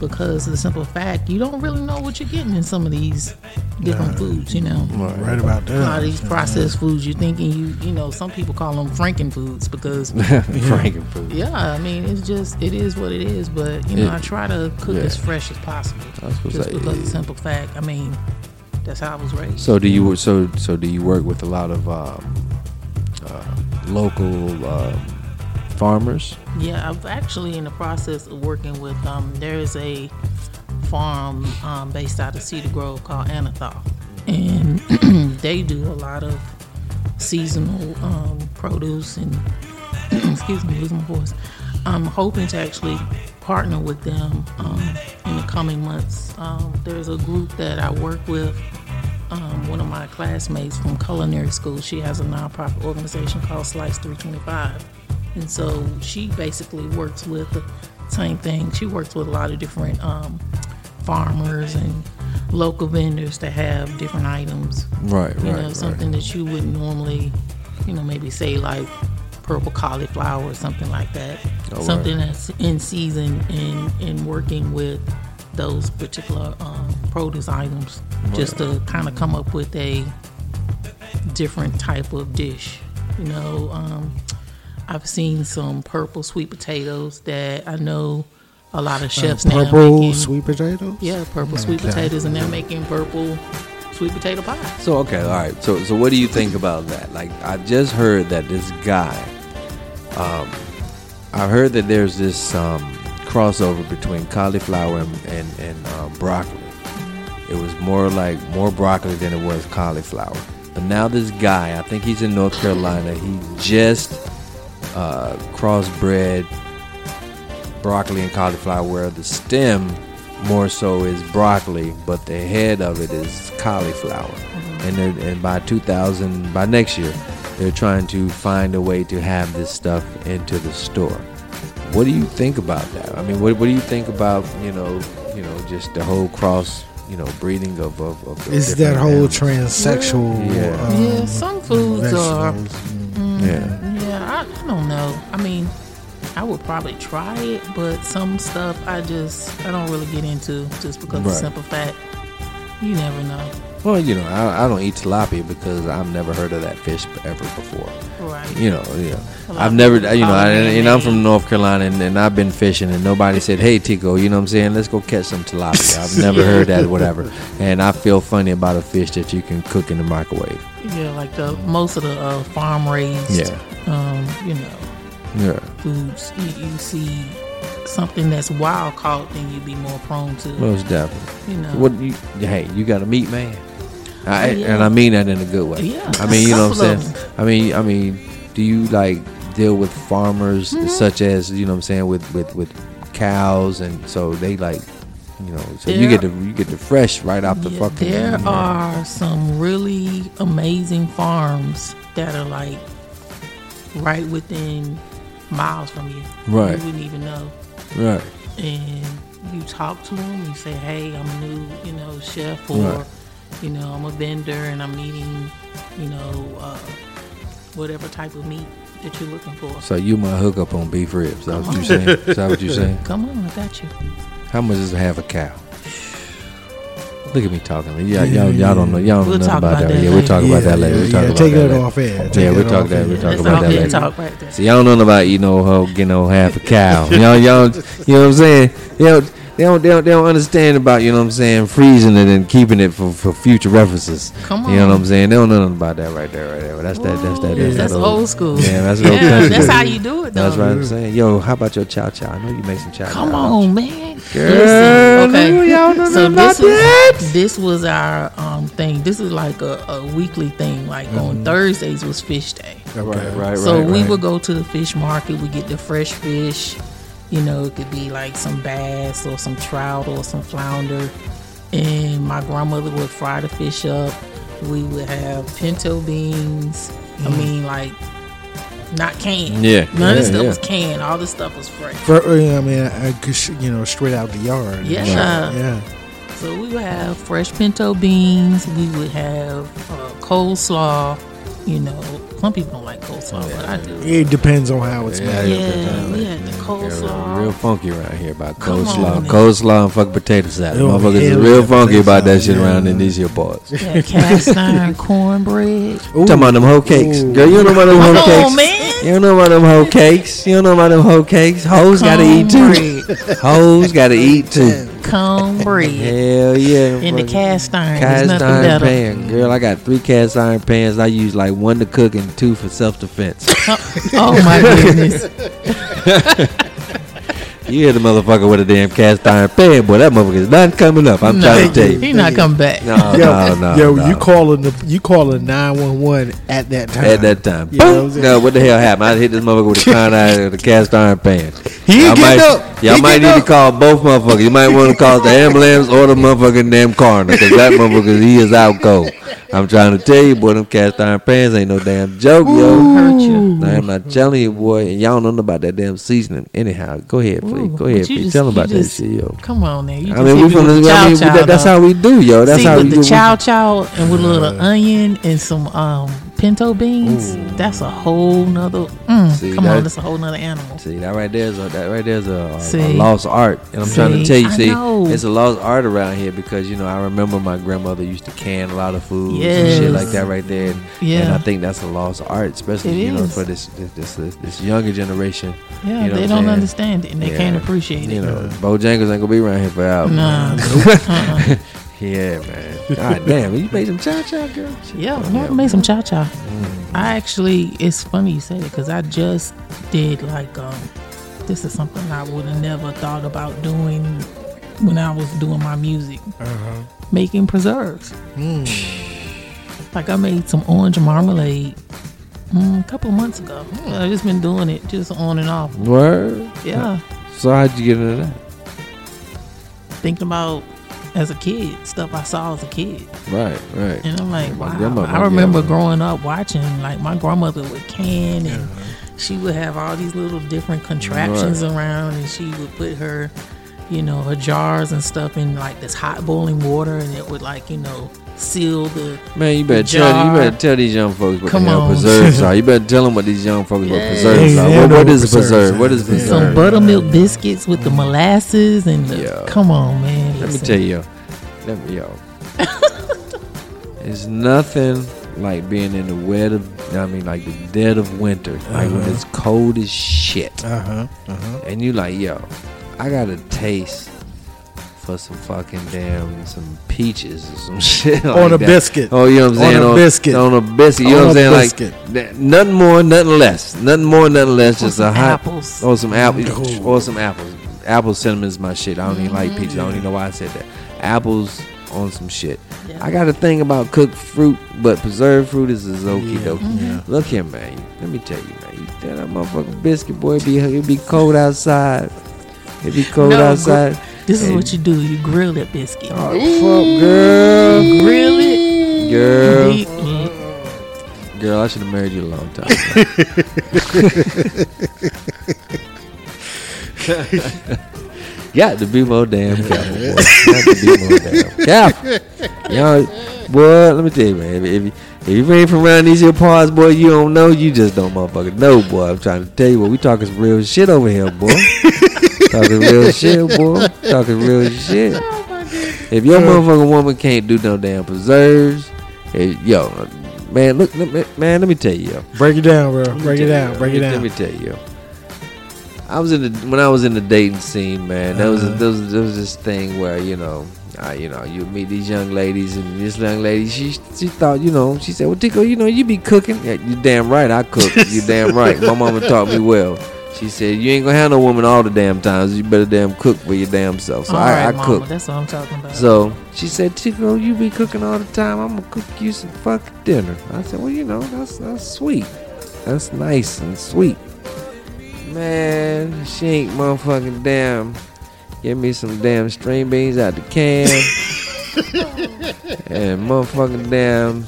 S4: because of the simple fact you don't really know what you're getting in some of these different foods. You know.
S1: Right about that.
S4: A lot of these processed foods, you're thinking you, you know, some people call them Franken foods because, Franken
S3: Frankenfood.
S4: yeah, I mean, it's just, it is what it is. But, you know,
S3: It-
S4: I try to cook
S3: yeah.
S4: as fresh as possible.
S3: I was
S4: Just
S3: say,
S4: because of the simple fact, I mean, that's how I was raised.
S3: So do you so so do you work with a lot of um, uh, local um, farmers?
S4: Yeah, I'm actually in the process of working with. Um, there's a farm um, based out of Cedar Grove called Anathoth, and they do a lot of seasonal um, produce and excuse me, losing my voice. I'm hoping to actually partner with them um, in the coming months. Um, there's a group that I work with. Um, one of my classmates from culinary school, she has a nonprofit organization called Slice 325. And so she basically works with the same thing. She works with a lot of different um, farmers and local vendors to have different items
S3: Right,
S4: you
S3: right, You
S4: know,
S3: right.
S4: something that you wouldn't normally, you know, maybe say like purple cauliflower or something like that.
S3: Oh,
S4: something that's in season and and working with those particular um, produce items, just to kind of come up with a different type of dish. You know, um, I've seen some purple sweet potatoes that I know a lot of chefs now
S1: Purple
S4: making.
S1: sweet potatoes.
S4: Yeah, purple sweet
S1: Okay.
S4: potatoes, and they're making purple sweet potato pie.
S3: So okay, all right. So so what do you think about that? Like I just heard that this guy, um, I heard that there's this um, crossover between cauliflower and and, and uh, broccoli. It was more like more broccoli than it was cauliflower. But now this guy, I think he's in North Carolina. He just uh, crossbred broccoli and cauliflower, where the stem more so is broccoli, but the head of it is cauliflower. And they're, and by 2000, by next year, they're trying to find a way to have this stuff into the store. What do you think about that? I mean, what, what do you think about you know, you know, just the whole cross, you know, breeding of of, of the
S1: Is that whole
S3: animals?
S1: transsexual?
S3: Yeah.
S1: um,
S4: Yeah, some foods are.
S1: vegetables?
S3: Yeah.
S4: Yeah, I, I don't know. I mean, I would probably try it, but some stuff I just I don't really get into just because of the simple fact you never know.
S3: Well, you know, I, I don't eat tilapia because I've never heard of that fish ever before.
S4: Right.
S3: You know, you know, I've never, you know, I, and I'm from North Carolina, and, and I've been fishing, and nobody said, "Hey, Tico," you know what I'm saying? Let's go catch some tilapia. I've never heard that, whatever. And I feel funny about a fish that you can cook in the microwave.
S4: Yeah, like the most of the uh, farm raised,
S3: Yeah.
S4: Um, you know,
S3: Yeah,
S4: foods. You, you see something that's wild caught, then you'd be more prone to,
S3: most definitely.
S4: you know.
S3: What you? Hey, you got a meat man, I,
S4: Oh, yeah.
S3: and I mean that in a good way.
S4: Yeah,
S3: I mean, you know what I'm saying. I mean, I mean, do you like deal with farmers
S4: Mm-hmm.
S3: such as you know what I'm saying with with with cows, and so they like. You know, so you get the you get the fresh right off the
S4: Yeah,
S3: fucking.
S4: there
S3: you know.
S4: are some really amazing farms that are like right within miles from you.
S3: Right.
S4: You wouldn't even know.
S3: Right.
S4: And you talk to them, you say, hey, I'm a new, you know, chef or,
S3: Right.
S4: you know, I'm a vendor and I'm needing, you know, uh, whatever type of meat that you're looking for.
S3: So you my hookup on beef ribs. That's what you saying? Is that what you saying?
S4: Come on, I got you.
S3: How much does it have a cow? Look at me talking. Y'all, y'all, y'all don't know. Y'all don't
S4: We'll
S3: know
S4: talk
S3: about,
S4: about
S3: that.
S4: that
S3: Yeah, we'll talk about that later. We'll talk about
S1: take
S3: that
S1: that
S3: later.
S1: off air. Take
S3: Yeah, we'll
S1: that
S3: talk
S1: off
S3: that. We'll talk about that later.
S4: talk right there.
S3: See, y'all don't know about eating no hoe, getting no half a cow. y'all, y'all, you know what I'm saying? They don't, they don't, they don't, they don't understand about, you know what I'm saying, freezing it and keeping it for, for future references.
S4: Come on,
S3: You know what. I'm saying? They don't know nothing about that right there, right there. But that's that, that's that, that's,
S4: That's
S3: that
S4: old school.
S3: Yeah, that's old
S4: Yeah,
S3: country.
S4: that's how you do it, though.
S3: That's right. I'm saying, yo, how about your chow chow? I know you make some chow chow.
S4: Come on, man.
S3: Girl,
S4: Listen, okay.
S3: y'all don't
S4: so
S3: know about
S4: this was this was our um thing. This is like a, a weekly thing. Like on Thursdays was fish day.
S1: Okay.
S3: Right, right,
S4: so
S3: right.
S4: we
S3: right.
S4: would go to the fish market. We get the fresh fish. You know, it could be like some bass or some trout or some flounder. And my grandmother would fry the fish up. We would have pinto beans. I mean, like not canned.
S3: Yeah,
S4: none of this stuff
S3: yeah.
S4: was canned. All this stuff was fresh.
S1: For, I mean, I, I you know, straight out the yard.
S4: Yeah.
S1: Yeah.
S4: So we would have fresh pinto beans. We would have uh, coleslaw. You know, some people don't like coleslaw, but I do.
S1: It depends on how it's
S3: Yeah,
S1: made.
S3: yeah,
S4: Yeah, we had the
S3: Yeah,
S4: coleslaw.
S3: real funky around here about
S4: Come
S3: coleslaw,
S4: on, man.
S3: coleslaw and fucking potato salad.
S1: Oh,
S3: Motherfuckers is real funky
S1: potato
S3: about that
S1: salad,
S3: shit around
S1: yeah.
S3: in these here parts.
S4: We had cast iron cornbread.
S1: Ooh.
S3: Talking about them hoe cakes,
S1: Ooh.
S3: girl. You don't know about them hoe
S4: Come
S3: cakes.
S4: on, man.
S3: You don't know about them hoe cakes. You don't know about them hoe cakes. Hoes gotta eat too.
S4: Cornbread.
S3: Hoes gotta eat too.
S4: Cornbread.
S3: Hell yeah.
S4: In the cast iron. There's
S3: Cast
S4: nothing
S3: iron
S4: better.
S3: pan, girl. I got three cast iron pans. I use like one to cook and two for self defense.
S4: Oh my goodness.
S3: you hear the motherfucker with a damn cast iron pan, boy. That motherfucker is not coming up. I'm
S4: no,
S3: trying to tell you.
S4: he not coming back.
S3: No,
S1: Yo,
S3: no, no.
S1: yo,
S3: no.
S1: you calling the you calling nine one one at that time?
S3: at that time.
S1: You know what I'm
S3: Boom.
S1: saying?
S3: no, what the hell happened? I hit this motherfucker with a con iron, the cast iron pan.
S1: He
S3: y'all
S1: ain't
S3: might,
S1: up.
S3: Y'all
S1: He
S3: might need
S1: getting
S3: to call both motherfuckers. You might want to call the ambulance or the motherfucking damn coroner because that motherfucker he is out cold. I'm trying to tell you, boy, them cast iron pans ain't no damn joke, yo.
S4: Hurt you.
S3: Nah, I'm not telling you, boy, and y'all don't know about that damn seasoning. Anyhow, go ahead, please.
S4: Ooh,
S3: Go ahead,
S4: you
S3: please.
S4: just-
S3: Tell them about
S4: just-
S3: that shit, yo.
S4: Come on now. You
S3: I mean, we
S4: hit
S3: from
S4: with
S3: the,
S4: the
S3: I mean,
S4: chow
S3: that, that's
S4: chow,
S3: how we do, yo. That's
S4: See,
S3: how
S4: with
S3: we
S4: the
S3: do.
S4: chow chow and with a little onion and some um, pinto beans, that's a whole nother. Mm,
S3: See,
S4: come
S3: that-
S4: on, that's a whole nother animal.
S3: See that right there's a that right there's a, a, a lost art, and I'm trying to tell you, see, it's a lost art around here because you know I remember my grandmother used to can a lot of foods and shit like that right there, and,
S4: Yeah.
S3: and I think that's a lost art, especially
S4: It
S3: you know
S4: is.
S3: for this this, this this this younger generation.
S4: Yeah,
S3: you know
S4: they don't
S3: saying?
S4: understand it and they
S3: Yeah.
S4: can't appreciate it.
S3: You know, Bojangles ain't gonna be around here forever.
S4: Nah. uh-uh.
S3: Yeah, man. God damn, you made some cha cha, girl. Shit.
S4: Yeah, I made some cha cha.
S3: Mm.
S4: I actually, it's funny you say it because I just did like, um, this is something I would have never thought about doing when I was doing my music,
S1: Uh-huh.
S4: making preserves.
S1: Mm.
S4: Like I made some orange marmalade mm, a couple months ago. I've just been doing it just on and off.
S3: Word.
S4: Yeah,
S3: So how'd you get into that?
S4: thinking about as a kid stuff I saw as a kid.
S3: Right, right.
S4: And I'm like,
S3: My
S4: wow.
S3: grandma-
S4: I remember
S3: grandma-
S4: growing up watching, like, my grandmother would can and she would have all these little different contraptions around and she would put her, you know, her jars and stuff in like this hot boiling water and it would, like, you know, seal the.
S3: Man, you better
S4: The
S3: tell you better tell these young folks what
S4: Come
S3: the hell
S4: on.
S3: preserves are. You better tell them what these young folks what preserves
S1: They-
S3: are. What, what
S1: what
S3: is a preserve? What
S1: is.
S3: is preserve?
S4: Some buttermilk biscuits with the molasses and the.
S3: Yeah.
S4: Come on, man.
S3: Let me tell you, yo. Let me yo. it's nothing like being in the wet of I mean like the dead of winter. Like when
S1: Uh-huh.
S3: it's cold as shit.
S1: Uh-huh. Uh-huh.
S3: And you like, yo, I got a taste for some fucking damn some peaches or some shit.
S1: On a
S3: that.
S1: biscuit.
S3: Oh, you know what I'm saying?
S1: On
S3: saying?
S1: a biscuit.
S3: On a biscuit. You
S1: On
S3: know what I'm
S1: a
S3: saying?
S1: biscuit.
S3: Like that- nothing more, nothing less. Nothing more, nothing less.
S4: Or
S3: Just a hot
S4: apples.
S3: or some apples. Or some apples. Apple cinnamon is my shit. I don't even like peaches. I don't even mm-hmm. know why I said that. Apples on some shit.
S4: Yeah.
S3: I got a thing about cooked fruit, but preserved fruit is a okie
S1: Yeah.
S3: dokie.
S1: Yeah. Mm-hmm.
S3: Look here, man. Let me tell you, man. You tell that motherfucking biscuit boy, it be it be cold outside. It be cold
S4: No,
S3: outside.
S4: This is what you do. You grill that biscuit.
S3: Oh, fuck, girl.
S4: Grill it.
S3: Girl.
S4: Deep-
S3: Girl, I should have married you a long time ago. Got to be more damn careful, boy. Got to be more damn careful. Y'all, boy, let me tell you, man. If, if, you, If you ain't from around these here parts, boy, you don't know. You just don't motherfucking know, boy. I'm trying to tell you what we talking some real shit over here, boy. talking real shit, boy. Talking real shit. If your motherfucking woman can't do no damn preserves, eh, yo, man, look, let me- man, let me tell you.
S1: Break it down, bro. Break it down. Break it down.
S3: Let me tell you. I was in the when I was in the dating scene, man. There was
S1: Uh-huh.
S3: there was there was this thing where you know, I, you know, you meet these young ladies, and this young lady, she she thought, you know, she said, "Well, Tico, you know, you be cooking. Yeah, you damn right, I cook. you damn right. My mama taught me well." She said, "You ain't gonna have no woman all the damn times. You better damn cook for your damn self." So
S4: All
S3: I,
S4: right,
S3: I
S4: mama,
S3: cook.
S4: That's what I'm talking about.
S3: So she said, Tico, you be cooking all the time. I'm gonna cook you some fucking dinner. I said, Well, you know, that's that's sweet. That's nice and sweet. Man, she ain't motherfucking damn. Give me some damn string beans out the can. and motherfucking damn.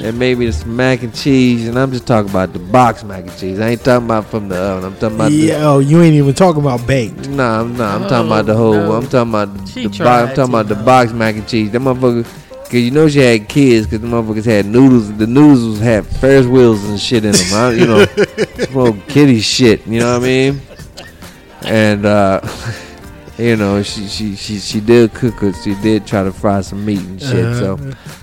S3: and maybe some mac and cheese. And I'm just talking about the box mac and cheese. I ain't talking about from the oven. I'm talking about the
S1: Yeah, oh, you ain't even talking about baked.
S3: Nah, I'm not. I'm talking
S4: Oh,
S3: about the whole.
S4: Oh, no.
S3: I'm talking about the,
S4: She
S3: the box.
S4: tried
S3: I'm talking
S4: to,
S3: about the box mac and cheese. That motherfucker. Cause you know she had kids. Cause the motherfuckers had noodles. The noodles had Ferris wheels and shit in them. I, you know, some kitty shit. You know what I mean? And uh, you know, she she she she did cook it. She did try to fry some meat and shit. So,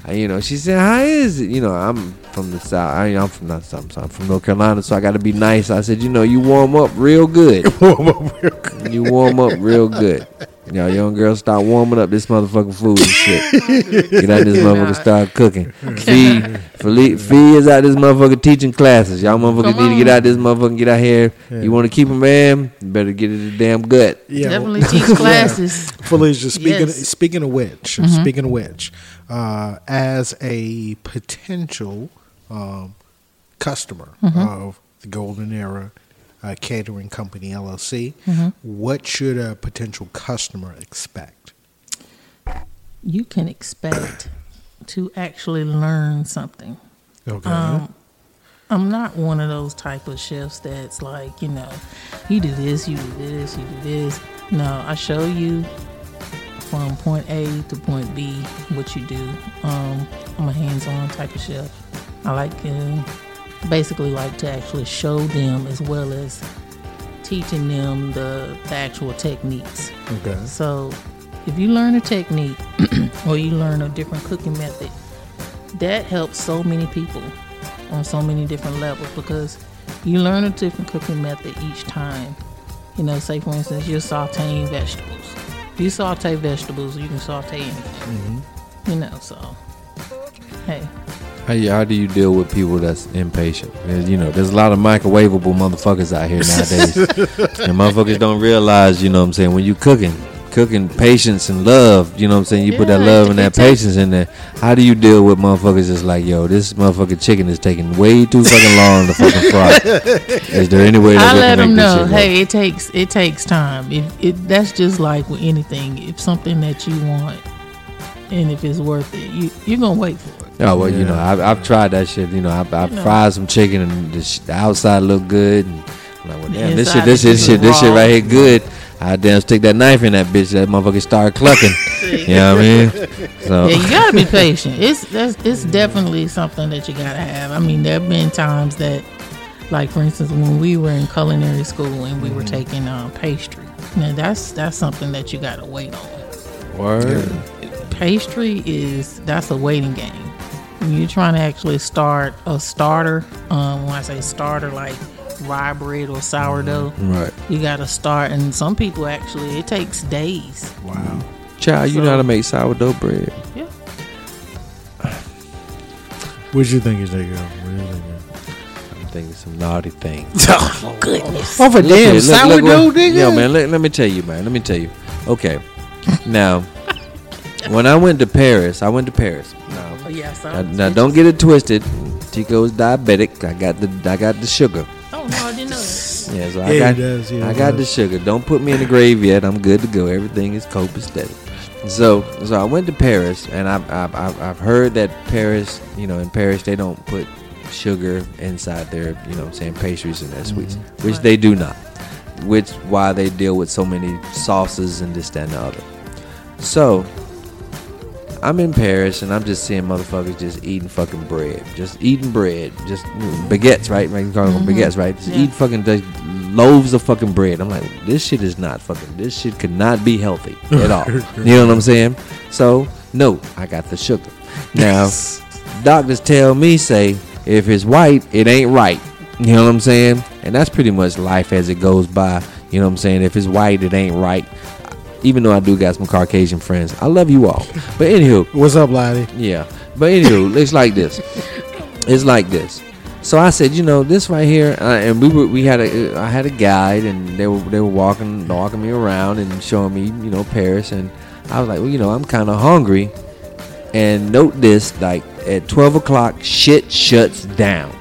S3: uh, you know, she said, "How is it?" You know, I'm from the south. I, I'm from not south. I'm from North Carolina, so I got to be nice. I said, "You know, you warm up real good." You warm up real good. Y'all young girls start warming up this motherfucking food and shit. Get out this motherfucker, start cooking. Fee, Fee, Fee is out this motherfucker teaching classes. Y'all motherfuckers
S4: Come
S3: need to get out this motherfucker, get out here. You want to keep a man? Better get it the damn gut.
S1: Yeah,
S4: Definitely teach classes.
S1: Felicia, speaking
S4: Yes. Mm-hmm.
S1: speaking of which, speaking of which, uh, as a potential um, customer
S4: Mm-hmm.
S1: of the Golden Era uh, Catering Company LLC,
S4: Mm-hmm.
S1: what should a potential customer expect?
S4: You can expect to actually learn something.
S1: Okay.
S4: Um, I'm not one of those type of chefs that's like, you know, you do this, you do this, you do this. No, I show you from point A to point B what you do. Um, I'm a hands-on type of chef. I like to basically like to actually show them as well as teaching them the, the actual techniques.
S1: okay.
S4: So, if you learn a technique or you learn a different cooking method, that helps so many people on so many different levels because you learn a different cooking method each time. You know, say for instance, you're sauteing vegetables. If you saute vegetables, you can saute anything. Mm-hmm. You know, so hey,
S3: How, you, how do you deal with people that's impatient? There's, you know, there's a lot of microwavable motherfuckers out here nowadays. and motherfuckers don't realize, you know what I'm saying, when you cooking, cooking patience and love, you know what I'm saying, you put that love and that patience in there. How do you deal with motherfuckers that's like, yo, this motherfucking chicken is taking way too fucking long to fucking fry? Is there any way that
S4: I let them know, hey, it takes it takes time. If it that's just like with anything. If something that you want, and if it's worth it, you you're gonna wait for it.
S3: Oh well, you know, I've, I've tried that shit. You know, I've, I've
S4: You know.
S3: fried some chicken and the, sh- the outside look good. And I'm like, well, damn, this shit, this shit, shit, this shit right here good. I damn stick that knife in that bitch. That motherfucker start clucking. you know what I mean? So
S4: Yeah, you gotta be patient. It's that's it's definitely something that you gotta have. I mean, there have been times that, like for instance, when we were in culinary school and we were taking um, pastry. Now that's that's something that you gotta wait on.
S3: word.
S4: Pastry is that's a waiting game. When you're trying to actually start a starter, um, when I say starter, like rye bread or sourdough,
S3: Right,
S4: you gotta start. And some people actually, it takes days.
S1: Wow.
S3: child, you know how to make sourdough bread.
S4: Yeah.
S1: What you think is that girl? You?
S3: I'm thinking some naughty things.
S4: Oh goodness.
S1: Oh, for
S3: Look
S1: damn
S3: here, look- look
S1: sourdough, nigga.
S3: Yo, man, let, let me tell you, man. Let me tell you. Okay, now, when I went to Paris, I went to Paris. Oh, now,
S4: Oh, yes.
S3: now, now don't get it twisted. Tico Tico's diabetic. I got the I got the sugar.
S4: Oh no, I didn't know that.
S3: Yeah, so
S1: Yeah,
S3: I
S1: he
S3: got
S1: does, yeah,
S3: I
S1: he
S3: got the
S1: does.
S3: sugar. Don't put me in the grave yet. I'm good to go. Everything is copacetic. So so I went to Paris, and I've I've, I've I've heard that Paris, you know, in Paris they don't put sugar inside their, you know, what I'm saying pastries and their sweets, mm-hmm. which
S4: Right.
S3: they do not. Which why they deal with so many sauces and this that, and the other. So I'm in Paris and I'm just seeing motherfuckers just eating fucking bread, just eating bread, just baguettes, right? Like, them mm-hmm. baguettes, right? Just
S4: Yeah.
S3: eat fucking just loaves of fucking bread. I'm like, this shit is not fucking. This shit could not be healthy at all. you know what I'm saying? So no, I got the sugar. Now, doctors tell me say if it's white, it ain't right. You know what I'm saying? And that's pretty much life as it goes by. You know what I'm saying? If it's white, it ain't right. Even though I do got some Caucasian friends, I love you all. But anywho,
S1: What's up, Lottie?
S3: yeah. But anywho, it's like this. It's like this. So I said, you know, this right here, uh, and we were, we had a, I had a guide, and they were, they were walking, walking me around and showing me, you know, Paris, and I was like, well, you know, I'm kind of hungry, and note this, like at 12 o'clock, shit shuts down.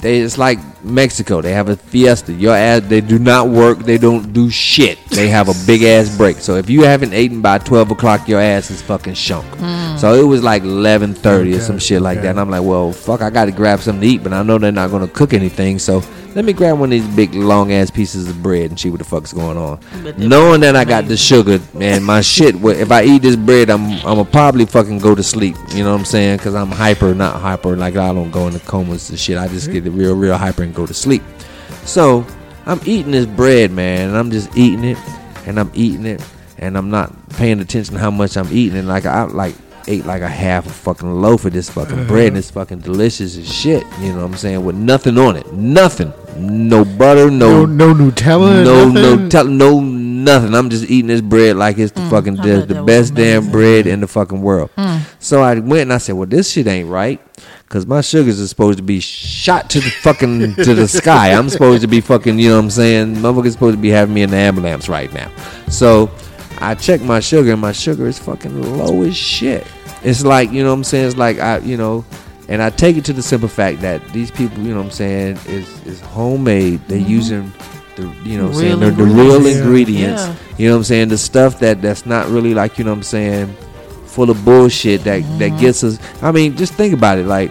S3: They, it's like Mexico. They have a fiesta. Your ass, they do not work. They don't do shit. They have a big ass break. So if you haven't eaten by twelve o'clock, your ass is fucking shunk. Hmm. So it was like eleven thirty or some shit like
S1: okay.
S3: that. And I'm like, well, fuck, I got to grab something to eat, but I know they're not gonna cook anything. So let me grab one of these big long ass pieces of bread and see what the fuck's going on. Knowing that I got the sugar, man, my shit. If I eat this bread, I'm I'm gonna probably fucking go to sleep. You know what I'm saying? Because I'm hyper, not hyper. Like I don't go into comas and shit. I just get real, real hyper and go to sleep. So I'm eating this bread, man, and I'm just eating it, and I'm eating it, and I'm not paying attention to how much I'm eating. And like I like ate like a half a fucking loaf of this fucking bread, and uh-huh. it's fucking delicious as shit. You know what I'm saying? With nothing on it, nothing, no butter,
S1: No, no Nutella.
S3: no,
S1: nothing?
S3: no, tell, no, nothing. I'm just eating this bread like it's the fucking the, the
S4: that was
S3: best damn bread in the fucking world. So I went and I said, "Well, this shit ain't right." Cause my sugars are supposed to be shot to the fucking to the sky. I'm supposed to be fucking, you know what I'm saying? Motherfucker's supposed to be having me in the ambulance right now. So I check my sugar and my sugar is fucking low as shit. It's like, you know what I'm saying? It's like I, you know, and I take it to the simple fact that these people, you know what I'm saying, is is homemade. They're mm-hmm. using the you know what I'm saying
S4: Real
S3: the, the real
S4: ingredients.
S3: ingredients.
S4: Yeah.
S3: You know what I'm saying? The stuff that that's not really like, you know what I'm saying, full of bullshit that that mm-hmm. gets us I mean, just think about it like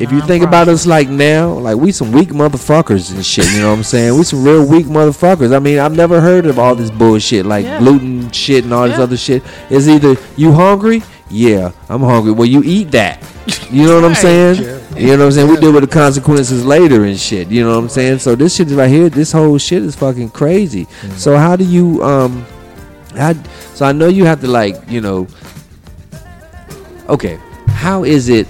S3: if you think about us like now, like we some weak motherfuckers and shit, you know what I'm saying? We some real weak motherfuckers. I mean, I've never heard of all this bullshit like
S4: Yeah.
S3: gluten shit and all this other shit. It's either you hungry? Yeah, I'm hungry. Well, you eat that. You know what I'm saying? You know what I'm saying? We deal with the consequences later and shit. You know what I'm saying? So this shit is right here, this whole shit is fucking crazy. So how do you um how, so I know you have to like, you know Okay, how is it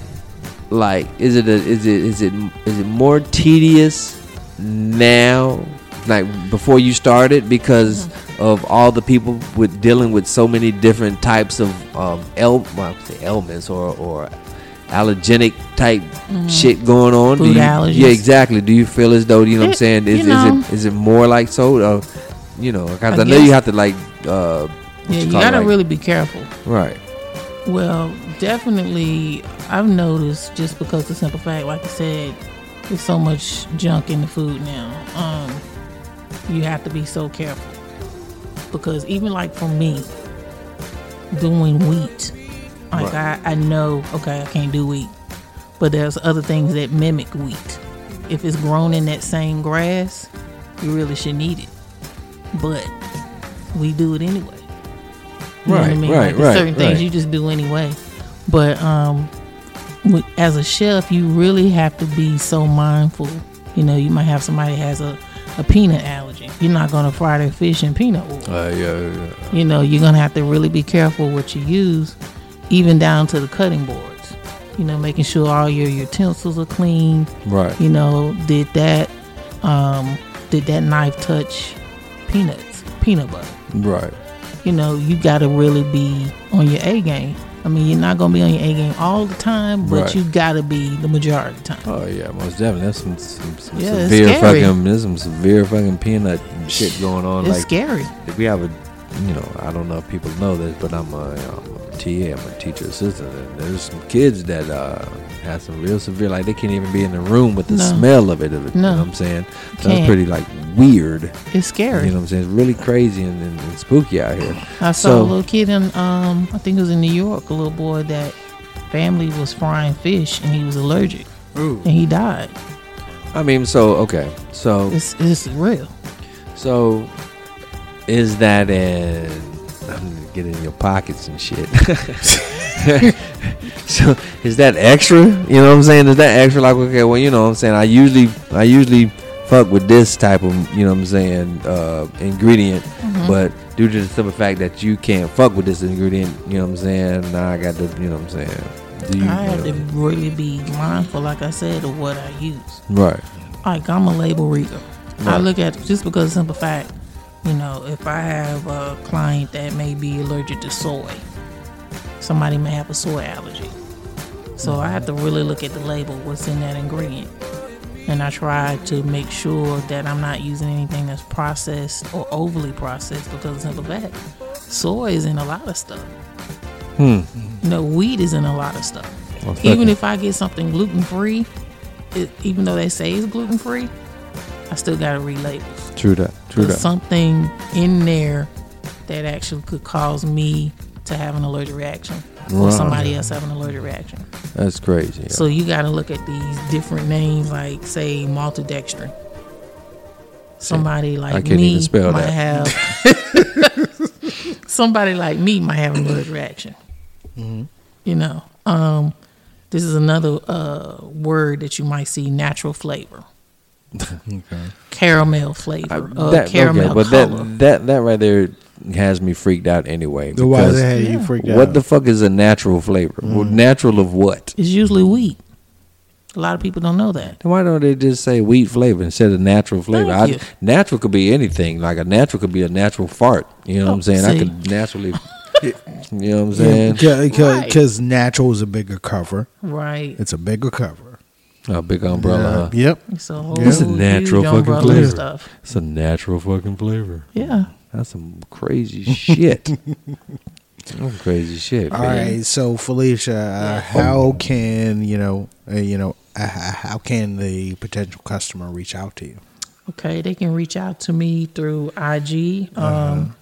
S3: like is it a, is it is it is it more tedious now like before you started because of all the people with dealing with so many different types of um el- well, say ailments or or allergenic type shit going on.
S4: Food
S3: you-
S4: allergies.
S3: yeah exactly. Do you feel as though you know what i'm saying? Is,
S4: you
S3: is it is it more like so uh, you know because I,
S4: I
S3: know you have to like uh
S4: Yeah, you
S3: it,
S4: gotta
S3: like-
S4: really be careful.
S3: right.
S4: Well, definitely, I've noticed just because the simple fact, like I said, there's so much junk in the food now. Um, you have to be so careful because even like for me, doing wheat, like I, I know, okay, I can't do wheat, but there's other things that mimic wheat. If it's grown in that same grass, you really shouldn't eat it, but we do it anyway. You know what I
S3: Right,
S4: mean?
S3: right,
S4: like there's
S3: right,
S4: certain things
S3: right.
S4: you just do anyway. But um, as a chef, you really have to be so mindful. You know, you might have somebody has a, a peanut allergy. You're not gonna fry their fish in peanut oil.
S3: uh, yeah, yeah.
S4: You know, you're gonna have to really be careful what you use, even down to the cutting boards. You know, making sure all your utensils are clean.
S3: right
S4: You know, did that um, did that knife touch peanuts, peanut butter?
S3: right
S4: you know, you got to really be on your A game. I mean, you're not gonna be on your A game all the time, but
S3: Right.
S4: you got to be the majority of the time.
S3: Oh yeah, most definitely. That's some, some, some
S4: Yeah,
S3: severe fucking. There's some severe fucking peanut shit going on.
S4: It's
S3: like
S4: scary.
S3: we have a, you know, I don't know if people know this, but I'm a, I'm a TA. I'm a teacher assistant, and there's some kids that uh have some real severe. Like they can't even be in the room with the
S4: No.
S3: smell of it. Of it You know what I'm saying? That's
S4: Can't.
S3: pretty like weird.
S4: It's scary.
S3: You know what I'm saying? It's really crazy and, and, and spooky out here.
S4: I saw
S3: so-
S4: a little kid in, um, I think it was in New York, a little boy that family was frying fish and he was allergic and he died.
S3: I mean, so okay, so
S4: It's it's real.
S3: So, is that an get in your pockets and shit. so is that extra? You know what I'm saying? Is that extra? Like okay, well you know what I'm saying. I usually I usually fuck with this type of you know what I'm saying uh, ingredient,
S4: Mm-hmm.
S3: but due to the simple fact that you can't fuck with this ingredient, you know what I'm saying. Now I got to you know what I'm saying. Do you,
S4: I have
S3: you
S4: to really be mindful, like I said, of what I use.
S3: right?
S4: Like I'm a label reader. I look at just because of the simple fact, you know, if I have a client that may be allergic to soy, somebody may have a soy allergy. So I have to really look at the label, what's in that ingredient. And I try to make sure that I'm not using anything that's processed or overly processed because of the simple fact, soy is in a lot of stuff.
S3: Hmm.
S4: You know, wheat is in a lot of stuff.
S3: Well,
S4: Even if I get something gluten free, even though they say it's gluten free, I still gotta read labels.
S3: True that. True
S4: There's
S3: that.
S4: something in there that actually could cause me to have an allergic reaction, or somebody else have an allergic reaction.
S3: That's crazy.
S4: So you got to look at these different names, like say maltodextrin. Somebody like me
S3: even spell
S4: might
S3: that.
S4: have. somebody like me might have an allergic reaction.
S3: Mm-hmm.
S4: You know, um, this is another uh, word that you might see: natural flavor, caramel flavor, uh,
S3: that-
S4: caramel
S3: okay, but
S4: color.
S3: that that that right there has me freaked out anyway.
S1: The why
S3: because
S1: the hell you freaked out?
S3: What the fuck is a natural flavor? Well, mm. natural of what?
S4: it's usually wheat. A lot of people don't know that.
S3: Then why don't they just say wheat flavor instead of natural flavor?
S4: Thank
S3: I,
S4: you.
S3: natural could be anything. Like a natural could be a natural fart. You know what
S4: Oh,
S3: I'm saying? I could naturally. you know what I'm saying?
S1: Because
S4: Right.
S1: natural is a bigger cover.
S4: Right.
S1: It's a bigger cover.
S3: A big umbrella. huh?
S1: Yep.
S4: It's a whole
S3: It's a natural
S4: huge
S3: fucking flavor.
S4: stuff.
S3: It's a natural fucking flavor.
S4: Yeah.
S3: That's some crazy shit. That's crazy shit.
S1: All
S3: man.
S1: right. So Felicia, uh, how can you know? Uh, you know, uh, how can the potential customer reach out to you?
S4: Okay, they can reach out to me through IG, um,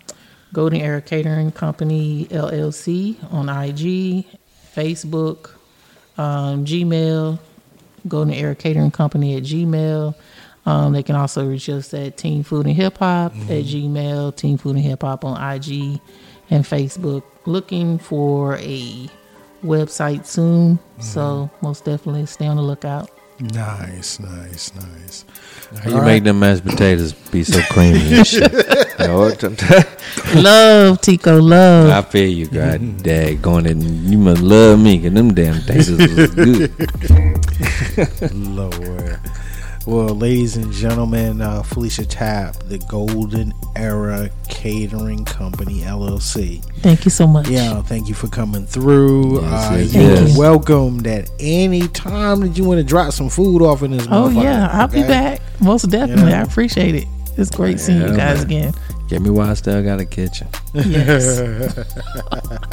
S4: Golden Era Catering Company LLC on IG, Facebook, um, Gmail, Golden Era Catering Company at Gmail. Um, they can also reach us at Team Food and Hip Hop at Gmail, Team Food and Hip Hop on IG and Facebook. Looking for a website soon, so most definitely stay on the lookout.
S1: Nice, nice, nice.
S3: How you make them mashed potatoes be so creamy and shit? You know what?
S4: love, Tico, love.
S3: I feel you, God dag going it. You must love me, cause them damn potatoes was good.
S1: Lord. Well, ladies and gentlemen, uh, Felicia Tapp, the Golden Era Catering Company LLC.
S4: Thank you so much.
S1: Yeah, thank you for coming through.
S3: Yes,
S1: uh,
S3: yes,
S1: you
S4: yes.
S1: are welcomed at any time that you want to drop some food off in this.
S4: Oh yeah, I'll be back. Most definitely.
S1: Yeah.
S4: I appreciate it. It's great seeing
S3: Yeah,
S4: you guys
S3: man.
S4: again.
S3: Get me why I still got a kitchen.
S4: Yes.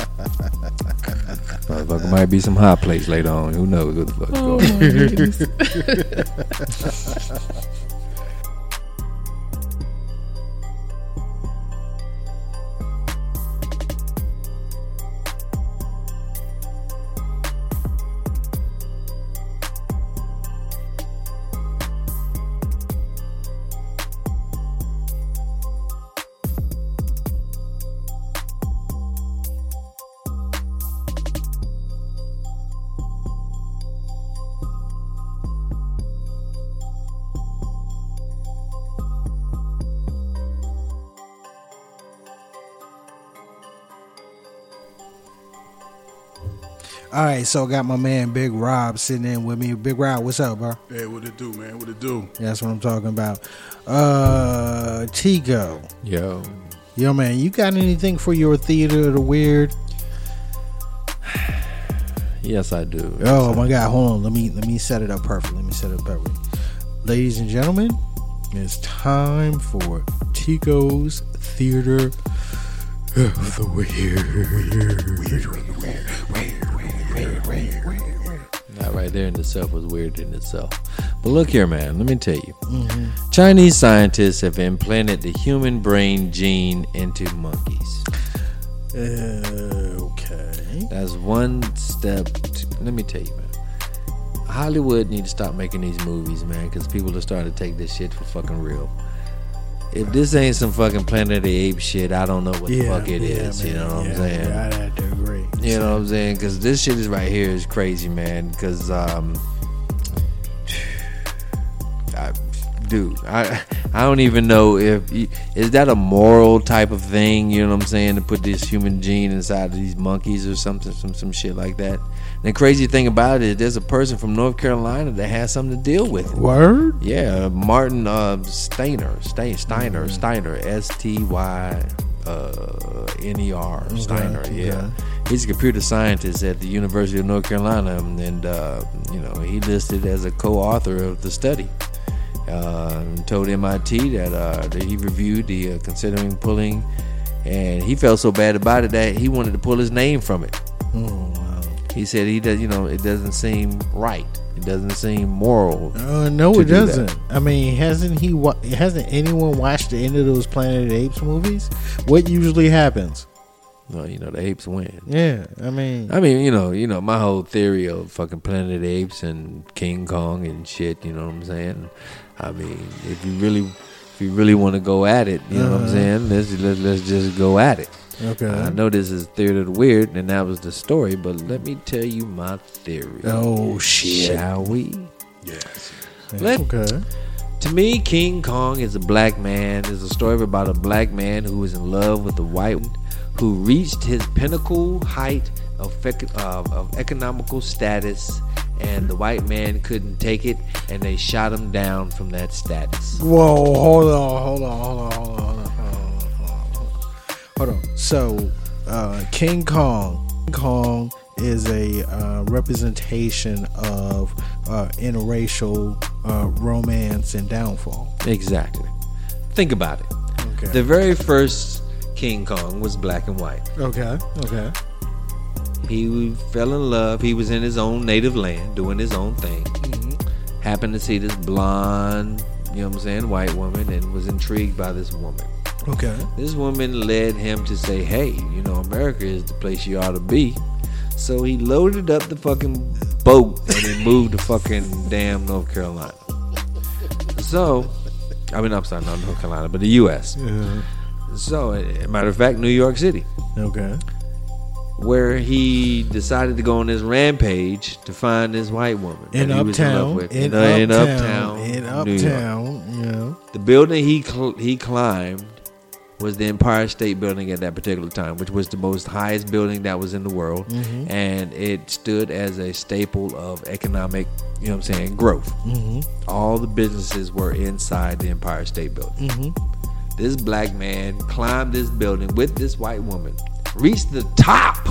S3: Motherfucker. Might be some hot plates later on. Who knows what the fuck
S4: oh
S3: going
S4: my
S1: All right, so I got my man Big Rob sitting in with me. Big Rob, what's up, bro?
S5: Hey, what it do, man? What it do?
S1: That's what I'm talking about. Uh, Tico,
S3: Yo,
S1: yo, man, you got anything for your theater of the weird?
S3: yes I do.
S1: Oh my God, hold on. Let me let me set it up perfectly. Let me set it up perfectly. Ladies and gentlemen, it's time for Tico's Theater of the weird weird weird Weird.
S3: That right there in itself was weird in itself. But look here, man. Let me tell you. Chinese scientists have implanted the human brain gene into monkeys.
S1: Uh, okay.
S3: That's one step. To, let me tell you, man. Hollywood need to stop making these movies, man, because people are starting to take this shit for fucking real. If this ain't some fucking Planet of the Apes shit, I don't know what the fuck it is.
S1: yeah,
S3: You
S1: man.
S3: know what
S1: Yeah,
S3: I'm saying?
S1: Yeah, I'd have to agree.
S3: You know what I'm saying? Because this shit is right here is crazy, man. Because, um, I, dude, I I don't even know if is that a moral type of thing. You know what I'm saying? To put this human gene inside of these monkeys or something, some some shit like that. The crazy thing about it is, there's a person from North Carolina that has something to deal with it.
S1: Word?
S3: Yeah, Martin uh, Styner, Stein, Styner, Styner, S T Y uh, N E R, Styner. Yeah,
S1: okay.
S3: he's a computer scientist at the University of North Carolina, and uh, you know he listed as a co-author of the study. Uh, told MIT that, uh, that he reviewed the uh, considering pulling, and he felt so bad about it that he wanted to pull his name from it.
S1: Wow.
S3: He said he does, you know, it doesn't seem right. It doesn't seem moral.
S1: Uh, no, it
S3: do
S1: doesn't. I mean, hasn't he? Wa- hasn't anyone watched the end of those Planet of the Apes movies? What usually happens?
S3: Well, you know, the apes win.
S1: Yeah, I mean,
S3: I mean, you know, you know, my whole theory of fucking Planet of the Apes and King Kong and shit. You know what I'm saying? I mean, if you really, if you really want to go at it, you know what I'm
S1: Uh-huh.
S3: saying? Let's let's, let's just go at it.
S1: Okay.
S3: I know this is theory of the weird, and that was the story, but let me tell you my theory.
S1: Oh shit!
S3: Shall we?
S5: Yes.
S3: Let-
S1: okay.
S3: To me, King Kong is a black man. It's a story about a black man who was in love with a white who reached his pinnacle height of, ec- of, of economical status, and the white man couldn't take it, and they shot him down from that status.
S1: Whoa! Hold on! Hold on! Hold on! Hold on! Hold on! Hold on. So, uh, King Kong. King Kong is a uh, representation of uh, interracial uh, romance and downfall.
S3: Exactly. Think about it.
S1: Okay.
S3: The very first King Kong was black and white.
S1: okay. Okay.
S3: He fell in love. He was in his own native land, doing his own thing. Happened to see this blonde, you know what I'm saying, white woman, and was intrigued by this woman.
S1: Okay.
S3: This woman led him to say, hey, you know, America is the place you ought to be. So he loaded up the fucking boat and he moved to fucking damn North Carolina. So, I mean, I'm sorry, not North Carolina, but the U.S.
S1: Uh,
S3: So, a matter of fact, New York City,
S1: okay.
S3: where he decided to go on this rampage to find this white woman
S1: In
S3: that he was in love
S1: uptown,
S3: with.
S1: in,
S3: uh, in
S1: uptown,
S3: uptown,
S1: in
S3: New York.
S1: uptown, know.
S3: The building he cl- he climbed was the Empire State Building at that particular time, which was the most highest building that was in the world,
S1: Mm-hmm.
S3: and it stood as a staple of economic, you know what I'm saying, growth.
S1: Mm-hmm.
S3: All the businesses were inside the Empire State Building.
S1: Mm-hmm.
S3: This black man climbed this building with this white woman, reached the top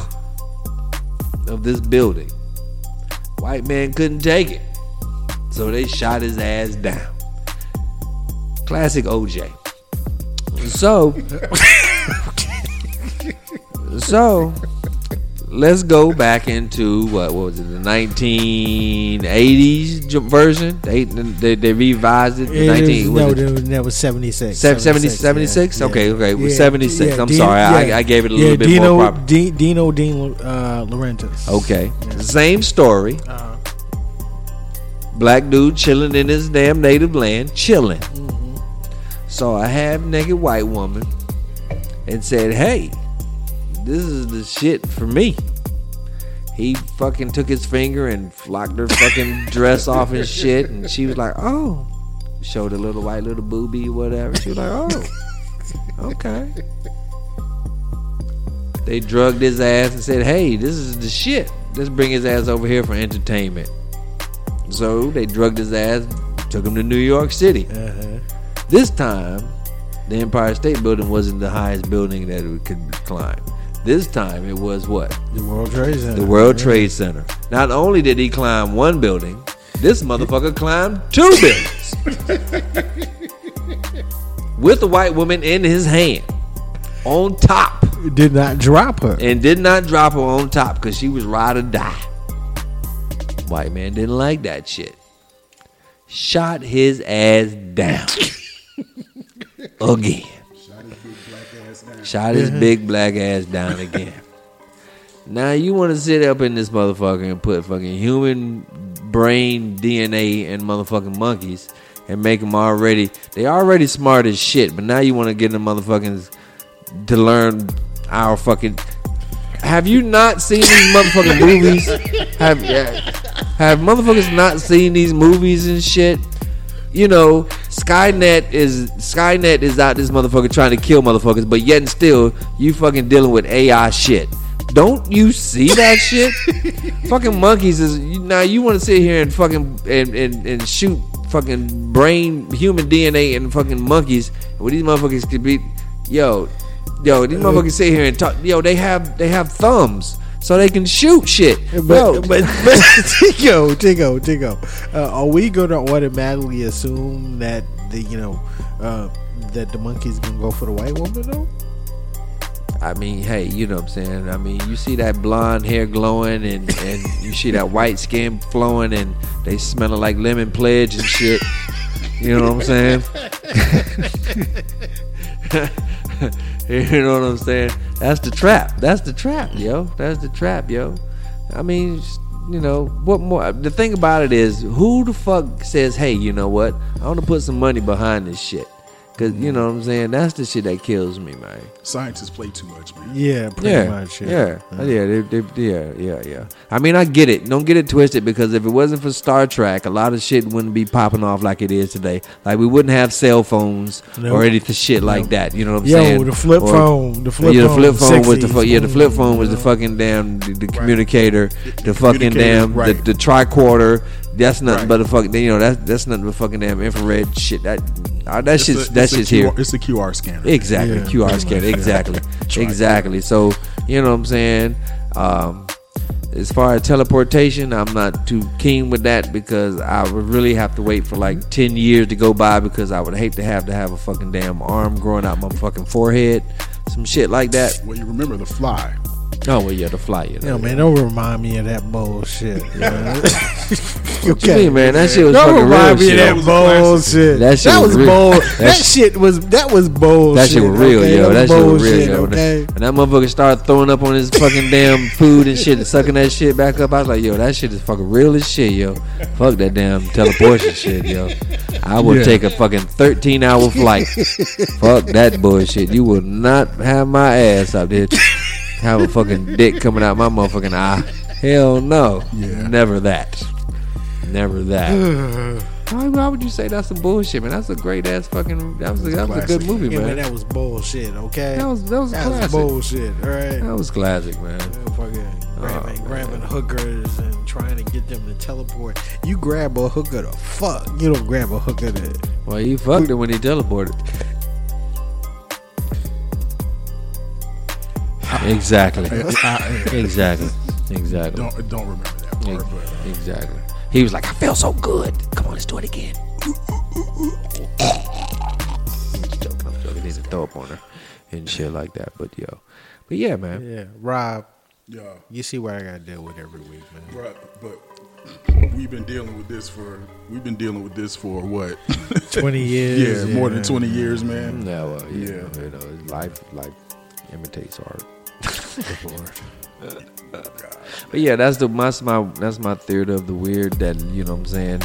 S3: of this building. White man couldn't take it, so they shot his ass down. Classic OJ. So, so let's go back into what, what was it, the 1980s version? They they, they revised it. The 19, was
S1: no,
S3: it-
S1: that was 76.
S3: Se- 70 76? Okay, okay, it was 76. I'm sorry, I- I gave it a little bit more
S1: Dino,
S3: proper.
S1: Di- Dino Dean uh, Laurentiis.
S3: Okay, same story.
S1: Uh,
S3: Black dude chilling in his damn native land, chilling.
S1: Mm-hmm.
S3: Saw a half naked white woman and said, Hey, this is the shit for me. He fucking took his finger and flocked her fucking dress off and shit. And she was like, Oh. Showed a little white little booby or whatever. She was like, Oh, okay. They drugged his ass and said, Hey, this is the shit. Let's bring his ass over here for entertainment. So they drugged his ass, took him to New York City.
S1: uh-huh.
S3: This time, the Empire State Building wasn't the highest building that it could climb. This time it was what?
S1: The World Trade Center.
S3: The World Trade Center. Not only did he climb one building, this motherfucker climbed two buildings. With the white woman in his hand. On top.
S1: Did not drop her.
S3: And did not drop her on top because she was ride or die. White man didn't like that shit. Shot his ass down. again. Shot his big black ass down again. Now you want to sit up in this motherfucker and put fucking human brain DNA and motherfucking monkeys and make them already. They already smart as shit, but now you want to get them motherfuckers to learn our fucking. Have you not seen these motherfucking movies? Have have motherfuckers not seen these movies and shit? You know, Skynet is Skynet is out this motherfucker trying to kill motherfuckers, but yet and still you fucking dealing with AI shit. Don't you see that shit? fucking monkeys is now you want to sit here and fucking and, and, and shoot fucking brain human DNA and fucking monkeys. Well, these motherfuckers could be, yo, yo, these uh, motherfuckers sit here and talk. Yo, they have they have thumbs. So they can shoot shit.
S1: But, but, but Tico, Tico, Tico, uh, are we going to automatically assume that the you know uh, that the monkey's gonna go for the white woman though?
S3: I mean, hey, you know what I'm saying? I mean, you see that blonde hair glowing and, and you see that white skin flowing and they smelling like lemon pledge and shit. You know what I'm saying? you know what I'm saying? That's the trap. That's the trap, yo. That's the trap, yo. I mean, you know, what more? The thing about it is, who the fuck says, hey, you know what? I want to put some money behind this shit. Cause you know what I'm saying. That's the shit that kills me, man.
S5: Scientists play too much, man.
S1: Yeah, pretty
S3: yeah,
S1: much.
S3: Yeah,
S1: Yeah,
S3: yeah, yeah, they, they, yeah, yeah, yeah. I mean, I get it. Don't get it twisted because if it wasn't for Star Trek, a lot of shit wouldn't be popping off like it is today. Like we wouldn't have cell phones
S1: Nope.
S3: or anything shit like
S1: Nope.
S3: that. You know what I'm
S1: Yo,
S3: saying?
S1: the flip
S3: Or-
S1: phone, the flip
S3: yeah, the
S1: phone,
S3: flip phone was the fu- yeah, the flip phone was the fucking damn the, the communicator, the fucking
S5: communicator,
S3: damn
S5: right.
S3: the, the tricorder. That's nothing
S5: Right.
S3: but a fucking you know that's that's nothing but fucking damn infrared shit. That uh, that
S5: It's
S3: shit's
S5: a-
S3: that
S5: it's
S3: shit's
S5: QR
S3: here.
S5: It's a QR scanner.
S3: Exactly,
S1: Yeah.
S3: QR scan. Exactly, exactly. So you know what I'm saying. Um, as far as teleportation, I'm not too keen with that because I would really have to wait for like ten years to go by because I would hate to have to have a fucking damn arm growing out my fucking forehead, some shit like that.
S5: Well, you remember the fly.
S3: Oh well, yeah, the fly. You know,
S1: Yo, man, don't remind me of that bullshit. man.
S3: What you mean, man? That shit was
S1: Don't
S3: fucking real
S1: remind me of that
S5: was a
S1: bullshit.
S3: That shit
S1: that
S3: was
S1: was
S3: real.
S1: bull.
S3: That
S1: That shit was that was bullshit.
S3: That shit was real,
S1: okay?
S3: yo. That
S1: was
S3: shit was real, yo.
S1: Okay.
S3: And that motherfucker started throwing up on his fucking damn food and shit and sucking that shit back up. I was like, yo, that shit is fucking real as shit, yo. Fuck that damn teleportation shit, yo. I would
S1: Yeah.
S3: take a fucking 13 hour flight. Fuck that bullshit. You will not have my ass up there. Have a fucking dick coming out my motherfucking eye. Hell no.
S5: Yeah.
S3: Never that. Never that. Why, why would you say that's some bullshit, man? That's a great ass fucking. That was a, that was a good movie,
S1: Yeah,
S3: man.
S1: man, that was bullshit. Okay.
S3: That was that was
S1: That was
S3: classic.
S1: bullshit. All right.
S3: That was classic, man.
S1: Yeah, fucking grabbing,
S3: Oh,
S1: grabbing hookers and trying to get them to teleport. You grab a hooker to fuck. You don't grab a hooker to.
S3: Well, you fucked it when he teleported. Exactly. Exactly. Exactly.
S5: don't don't remember that part, but
S3: Exactly. He was like, I feel so good. Come on, let's do it again. I'm joking, I'm joking. He need to throw up on her and shit like that. But yo, but yeah, man.
S1: Yeah, Rob.
S5: yeah,
S1: You see what I gotta deal with every week, man.
S5: right. But we've been dealing with this for we've been dealing with this for what?
S1: Twenty years.
S5: yeah, more than twenty years, man.
S3: No, uh, yeah,
S5: Yeah.
S3: you know, life life imitates art. but yeah, that's the that's my that's my theory of the weird. That you know what I'm saying.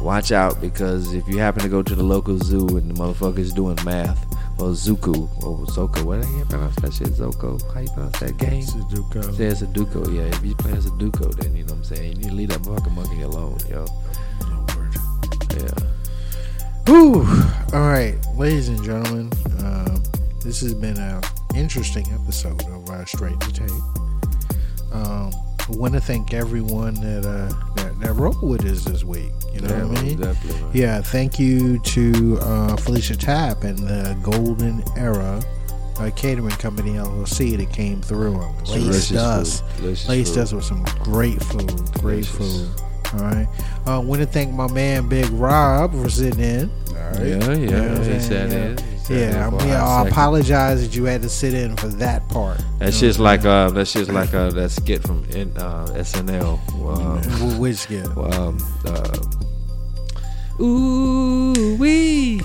S3: Watch out because if you happen to go to the local zoo and the motherfuckers doing math or Zuku or Zoko, what I can't pronounce that shit. Zoko, how you pronounce that game?
S1: Sudoku.
S3: Say it's Sudoku, yeah. If you playing Sudoku, then you know what I'm saying. You need to leave that fucking monkey alone, yo. Yeah.
S1: Whew. All right, ladies and gentlemen, um, this has been an interesting episode of our Straight to Tape. Um, I want to thank everyone that uh, that, that rolled with us this week. You know
S3: yeah,
S1: what I mean?
S3: Man.
S1: Yeah, thank you to uh, Felicia Tapp and the Golden Era uh, Catering Company LLC that came through and laced us,
S3: food. Delicious
S1: laced us with some great food, great
S3: Delicious.
S1: food. All right, I uh, want to thank my man Big Rob for sitting in.
S5: All right.
S3: Yeah, yeah,
S1: know
S3: he sat
S1: Yeah.
S3: in.
S1: Yeah, mean, I apologize that you had to sit in for that part.
S3: That's just like uh, that's just like uh, that skit from in, uh, SNL. Um?
S1: Which yeah.
S3: um, uh, ooh wee,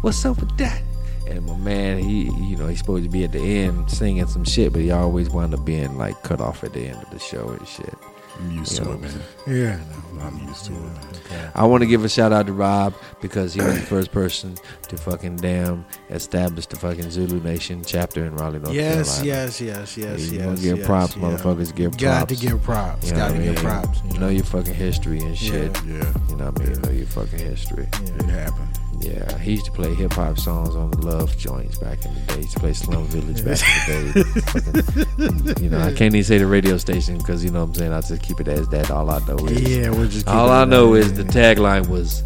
S3: what's up with that? And my man, he you know he's supposed to be at the end singing some shit, but he always wound up being like cut off at the end of the show and shit.
S5: I'm used to it, man.
S1: Yeah.
S5: I'm used to it.
S3: I want to give a shout out to Rob because he was the first person to fucking damn establish the fucking Zulu Nation chapter in Raleigh, North
S1: Yes,
S3: Carolina.
S1: yes, yes, yes,
S3: You
S1: yes.
S3: wanna give
S1: yes,
S3: props,
S1: yeah.
S3: motherfuckers, give props.
S1: Got to give props.
S3: You know
S1: Got to give props. you
S3: Know
S1: know.
S3: your fucking history and shit.
S5: Yeah,
S3: You know what I mean? Know your fucking history.
S5: it happened.
S3: Yeah, he used to play hip hop songs on the Love joints back in the day. He used to play Slum Village back in the day. Fucking, you know, I can't even say the radio station because you know what I'm saying. I just keep it as that. All I know is
S1: Yeah, we'll just.
S3: all I know
S1: that,
S3: is
S1: yeah.
S3: the tagline was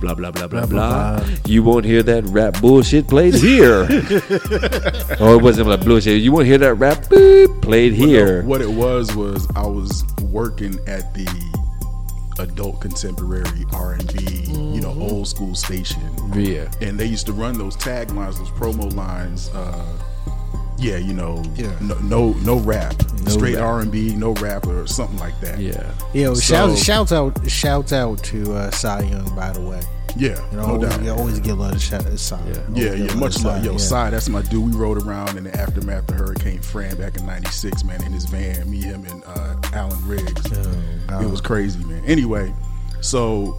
S3: blah blah blah blah
S1: Blah.
S3: You won't hear that rap bullshit played here. oh, it wasn't like bullshit. You won't hear that rap boop played
S5: Well, no,
S3: here.
S5: what it was was I was working at the adult contemporary R and B, you know, old school station,
S3: Yeah.
S5: and they used to run those taglines, those promo lines. Uh, yeah, you know,
S1: Yeah.
S5: no, no, no rap,
S3: No
S5: straight. R and B, no rap or something like that.
S3: Yeah.
S1: Yo,
S5: So-
S1: shout, shouts out, shouts out to uh, Cy Young, by the way.
S5: Yeah,
S1: You know,
S5: no
S1: always,
S5: doubt.
S1: you always get a lot of shout out.
S3: Yeah.
S1: Always
S5: Yeah, yeah, much love. Yo,
S1: yeah.
S5: Cy, that's my dude. We rode around in the aftermath of Hurricane Fran back in '96, man, in his van. Me, him, and uh, Alan Riggs.
S1: Oh,
S5: It was crazy, man. Anyway, so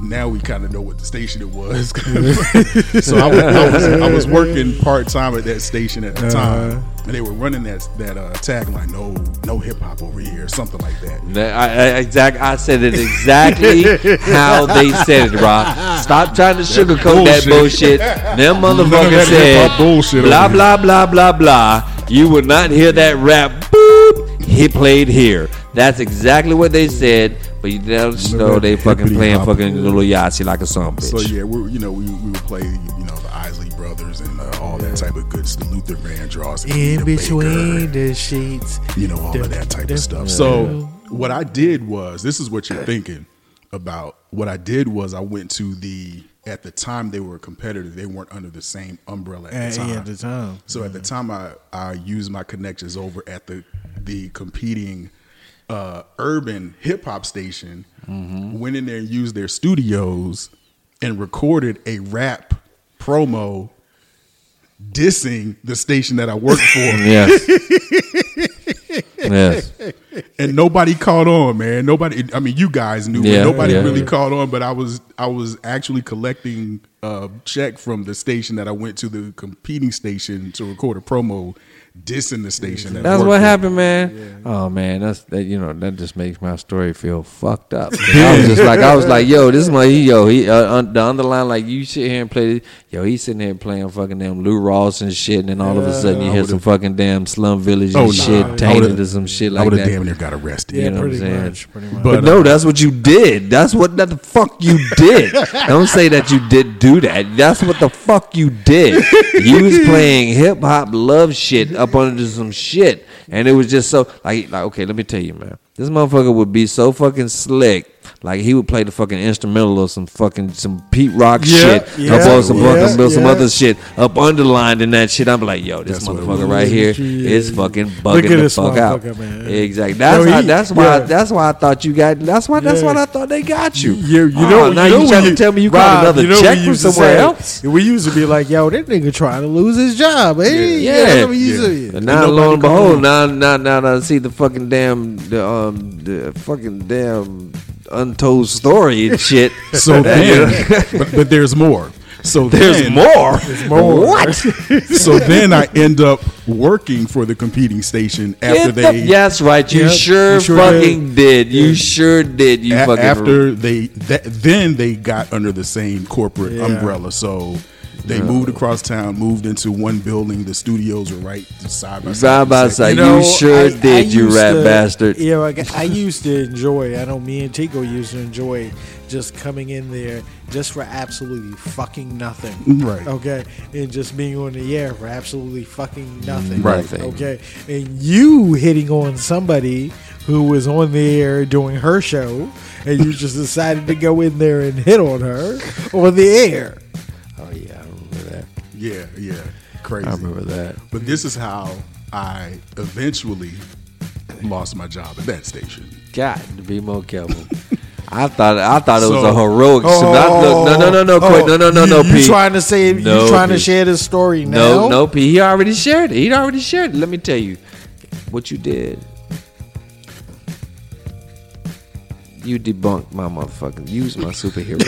S5: now we kind of know what the station it was. so I was, I was, I was working part time at that station at the time, and they were running that that uh, tagline: "No, no hip hop over here," something like that.
S3: I, I, exact, I said it exactly how they said it, Rob. Stop trying to sugarcoat that bullshit. Them motherfuckers said
S5: bullshit
S3: blah blah blah blah blah. You will not hear that rap. Boop. He played here. That's exactly what they said. But you don't know they fucking playing
S5: hop.
S3: fucking little Yahtzee like a son bitch.
S5: So yeah, we you know we, we would play you know the Isley Brothers and uh, all that type of good Luther Vandross, and
S1: In between
S5: Baker,
S1: the sheets.
S5: you know all of that type of stuff. So what I did was this is what you're thinking about. What I did was I went to the at the time they were a competitor. They weren't under the same umbrella at the time.
S1: at the time.
S5: So at the time, I I used my connections over at the the competing uh, urban hip hop station. Went in there and used their studios and recorded a rap promo dissing the station that I worked for.
S3: yes. yes.
S5: and nobody caught on, man. Nobody. I mean, you guys knew,
S3: Yeah,
S5: but nobody
S3: yeah.
S5: really caught on. But I was, I was actually collecting a check from the station that I went to the competing station to record a promo, dissing the station. That
S3: That's
S5: worked
S3: what happened, man. Oh man, that's that. You know that just makes my story feel fucked up. I was just like, I was like, yo, this is my yo. He uh, un, the underline like you sit here and play. Yo, he's sitting here playing fucking damn Lou Ross and shit, and then all of a sudden you hear some fucking damn Slum Village
S5: Oh,
S3: and
S5: nah.
S3: shit
S5: I
S3: tainted
S5: would've-
S3: or some shit
S5: I
S3: like
S5: would have damn near got arrested.
S1: Yeah,
S3: You know what I'm
S1: pretty
S3: saying?
S1: much. Pretty much.
S3: But,
S5: But,
S3: no,
S5: uh,
S3: that's what you did. That's what that the fuck you did. Don't say that you did do that. That's what the fuck you did. You was playing hip hop love shit up under some shit, and it was just so like like okay. Let me tell you, man. This motherfucker would be so fucking slick. Like he would play the fucking instrumental or some fucking some Pete Rock
S1: Yeah,
S3: shit
S1: yeah,
S3: up on some
S1: yeah,
S3: fucking some other shit up underlined in that shit. I'm like, yo, this
S5: That's
S3: motherfucker right here
S1: Yeah.
S3: is fucking
S1: Look
S3: bugging
S1: at
S3: the
S1: this
S3: fuck out.
S1: motherfucker, man.
S3: Exactly. That's
S1: Yo,
S3: how,
S1: he-
S3: that's why
S1: yeah.
S3: that's why I thought you got. That's why that's
S1: Yeah.
S3: what I thought they got you.
S1: You, you
S3: Oh,
S1: know,
S3: now
S1: you, know
S3: you trying
S1: when
S3: to tell me you
S1: Rob,
S3: got another
S1: you know
S3: check from somewhere
S1: say-
S3: else?
S1: We used to be like, "Yo, that nigga trying to lose his job." Hey,
S3: Yeah.
S1: yeah, that's what we used
S5: Yeah.
S3: And now, lo and behold, now, now, now, now, I see the fucking damn, the um, the fucking damn untold story and shit.
S5: So then, but, but there's more. So
S3: There's
S5: then,
S3: more.
S1: more.
S3: What?
S5: So then I end up working for the competing station after
S3: the-
S5: they.
S3: yes, right. You
S1: Yep,
S3: sure,
S1: you sure
S3: fucking did. You sure did. You
S5: A-
S3: fucking
S5: after they that, then they got under the same corporate
S1: Yeah.
S5: umbrella so they moved across town moved into one building the studios were right side by side
S3: Side by
S5: It's like-
S3: side. You sure did, you
S1: used
S3: rat
S1: to-
S3: bastard.
S1: Yeah, like, I used to enjoy. I know me and Tico used to enjoy just coming in there just for absolutely fucking nothing.
S5: Right.
S1: Okay, and just being on the air for absolutely fucking nothing.
S5: Right.
S1: Okay, and you hitting on somebody who was on the air doing her show, and you just decided to go in there and hit on her on the air.
S3: Yeah
S5: yeah crazy
S3: I remember that.
S5: but this is how i eventually lost my job at that station
S3: Got to be more careful. I thought I thought it was
S5: So-
S3: a heroic.
S1: Oh,
S3: no, no, no, no, Quit. no, no, no, no,
S1: You
S3: Pete.
S1: trying to say
S3: No,
S1: you trying to share this story now?
S3: No, no, Pete. He already shared it. He already shared it. Let me tell you what you did. You debunk my motherfucking. Use my superhero.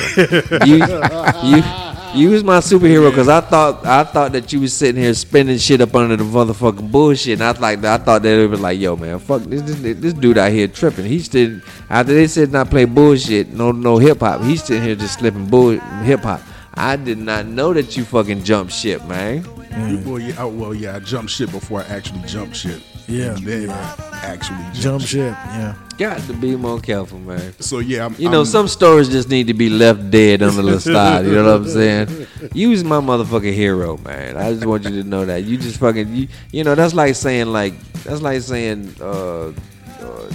S3: you, you, use my superhero because I thought I thought that you was sitting here spinning shit up under the motherfucking bullshit. And I like I thought that it was like, yo, man, fuck this, this this dude out here tripping. He's still after they said not play bullshit, no no hip hop. He's sitting here just slipping bull hip hop. I did not know that you fucking jump shit, man.
S5: Well, mm. yeah, oh, well, yeah. I jumped shit before I actually jumped shit.
S1: Yeah.
S5: and then I actually jumped,
S1: Jump
S5: ship.
S1: ship. Yeah.
S3: Got to be more careful, man.
S5: So yeah, I'm,
S3: You know,
S5: I'm-
S3: some stories just need to be left dead under the little side. You know what I'm saying? You was my motherfucking hero, man. I just want you to know that. You just fucking, you, you know, that's like saying like, that's like saying, uh, uh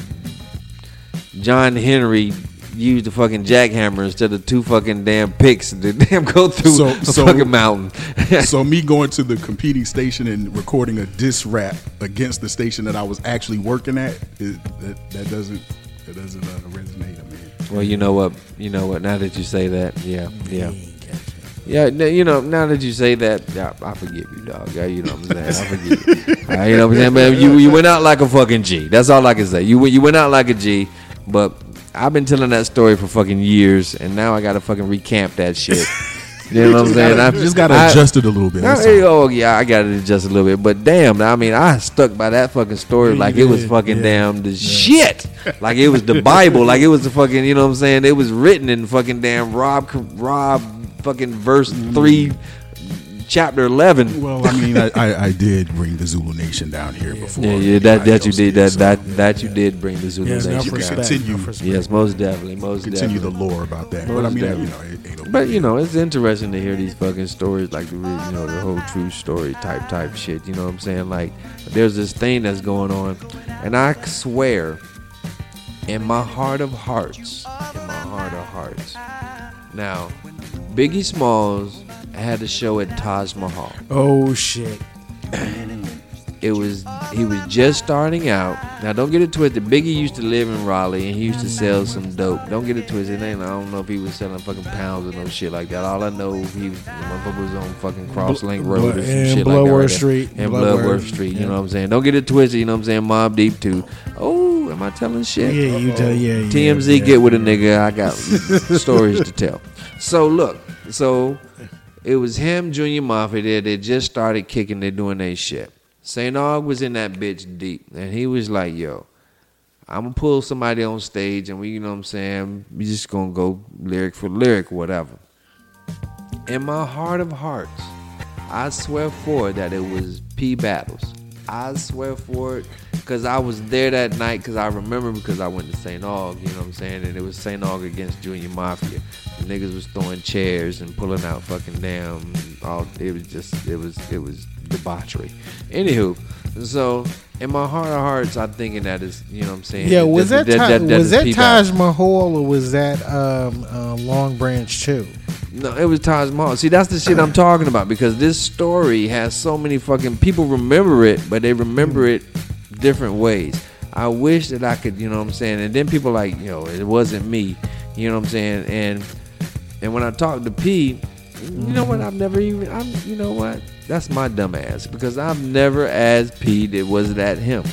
S3: John Henry used the fucking jackhammer instead of two fucking damn picks to damn go through
S5: So-
S3: a
S5: so-
S3: fucking mountain.
S5: so me going to the competing station and recording a diss rap against the station that I was actually working at, it, that that doesn't that doesn't uh, resonate. I mean,
S3: well, you know what? You know what? Now that you say that, yeah, yeah. Yeah, you know, now that you say that, yeah, I forgive you, dog. Yeah, you know what I'm saying? I forgive you. All right, you know what I'm saying, man? You you went out like a fucking G. That's all I can say. You you went out like a G, but I've been telling that story for fucking years, and now I gotta fucking recamp that shit. You know what I'm saying? I
S5: just gotta adjust it a little bit.
S3: I- oh yeah, I got to adjust a little bit, but damn, I mean, I stuck by that fucking story
S1: Yeah,
S3: like it was fucking
S1: yeah.
S3: damn the shit, like it was the Bible, like it was the fucking, you know what I'm saying? It was written in fucking damn Rob, Rob, fucking verse three, mm. Chapter eleven.
S5: Well, I mean, I, I, I did bring the Zulu Nation down here before.
S3: Yeah, yeah, that that you did, that
S5: so,
S3: that
S5: yeah,
S3: that you
S5: yeah.
S3: did bring the Zulu
S1: Yeah,
S3: Nation down.
S5: Continue.
S3: Yes, most definitely, most
S5: Continue the
S3: definitely.
S5: lore about that, but I mean,
S3: definitely.
S5: you know, it ain't no
S3: But you know, it's interesting to hear these fucking stories, like the you know the whole true story type type shit. You know what I'm saying? Like, there's this thing that's going on, and I swear, in my heart of hearts, in my heart of hearts, now, Biggie Smalls had a show at Taj Mahal.
S1: Oh shit.
S3: It was he was just starting out. Now don't get it twisted. Biggie used to live in Raleigh and he used to sell some dope. Don't get it twisted. Ain't, I don't know if he was selling fucking pounds or no shit like that. All I know he was, motherfucker was on fucking Crosslink
S1: Bl-
S3: Road or some
S1: and
S3: shit like that.
S1: Bloodworth
S3: right.
S1: Street.
S3: And
S1: Bloodworth,
S3: Bloodworth Street. You
S1: yeah.
S3: know what I'm saying? Don't get it twisted. You know what I'm saying? Mobb Deep too. Oh, am I telling shit?
S1: Yeah, you tell. Yeah, yeah.
S3: TMZ
S1: yeah.
S3: get with a nigga. I got stories to tell. So look, so it was him, Junior Mafia. They, they just started kicking. They doing their shit. St. Aug was in that bitch deep, and he was like, "Yo, I'm gonna pull somebody on stage, and we, you know what I'm saying, we just gonna go lyric for lyric, whatever." In my heart of hearts, I swear for it that it was P Battles. I swear for it because I was there that night because I remember because I went to St. Aug, you know what I'm saying? And it was St. Aug against Junior Mafia. Niggas was throwing chairs and pulling out fucking damn. All, it was just, it was, it was debauchery. Anywho, so in my heart of hearts, I'm thinking that is, you know what I'm saying?
S1: Yeah, was that, Taj- was
S3: is
S1: that
S3: P.
S1: Taj Mahal or was that um, uh, Long Branch too?
S3: No, it was Taj Mahal. See, that's the shit I'm talking about because this story has so many fucking people remember it, but they remember it different ways. I wish that I could, you know what I'm saying? And then people like, you know, it wasn't me, you know what I'm saying? And and when I talk to P, you know what? I've never even, I'm, you know what? That's my dumb ass because I've never asked P that was that him,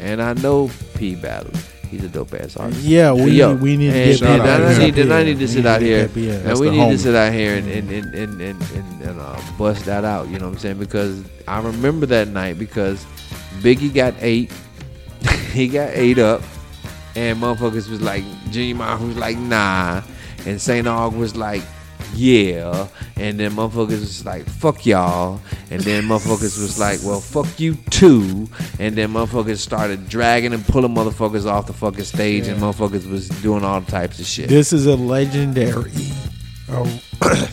S3: and I know P battled. He's a dope ass artist.
S1: Yeah, we
S3: Yo,
S1: we need to
S3: and-
S1: get
S3: and
S5: out
S3: I need, and I need to
S1: We
S3: sit
S1: need
S3: out
S1: to
S3: here, and we need to sit out here and and and and, and, and, and uh, bust that out. You know what I'm saying? Because I remember that night because Biggie got eight, he got eight up, and motherfuckers was like Junior Mafia was like nah, and Saint Aug was like. Yeah, and then motherfuckers was like, fuck y'all. And then motherfuckers was like, well, fuck you too. And then motherfuckers started dragging and pulling motherfuckers off the fucking stage, and motherfuckers was doing all types of shit.
S1: This is a legendary. Oh,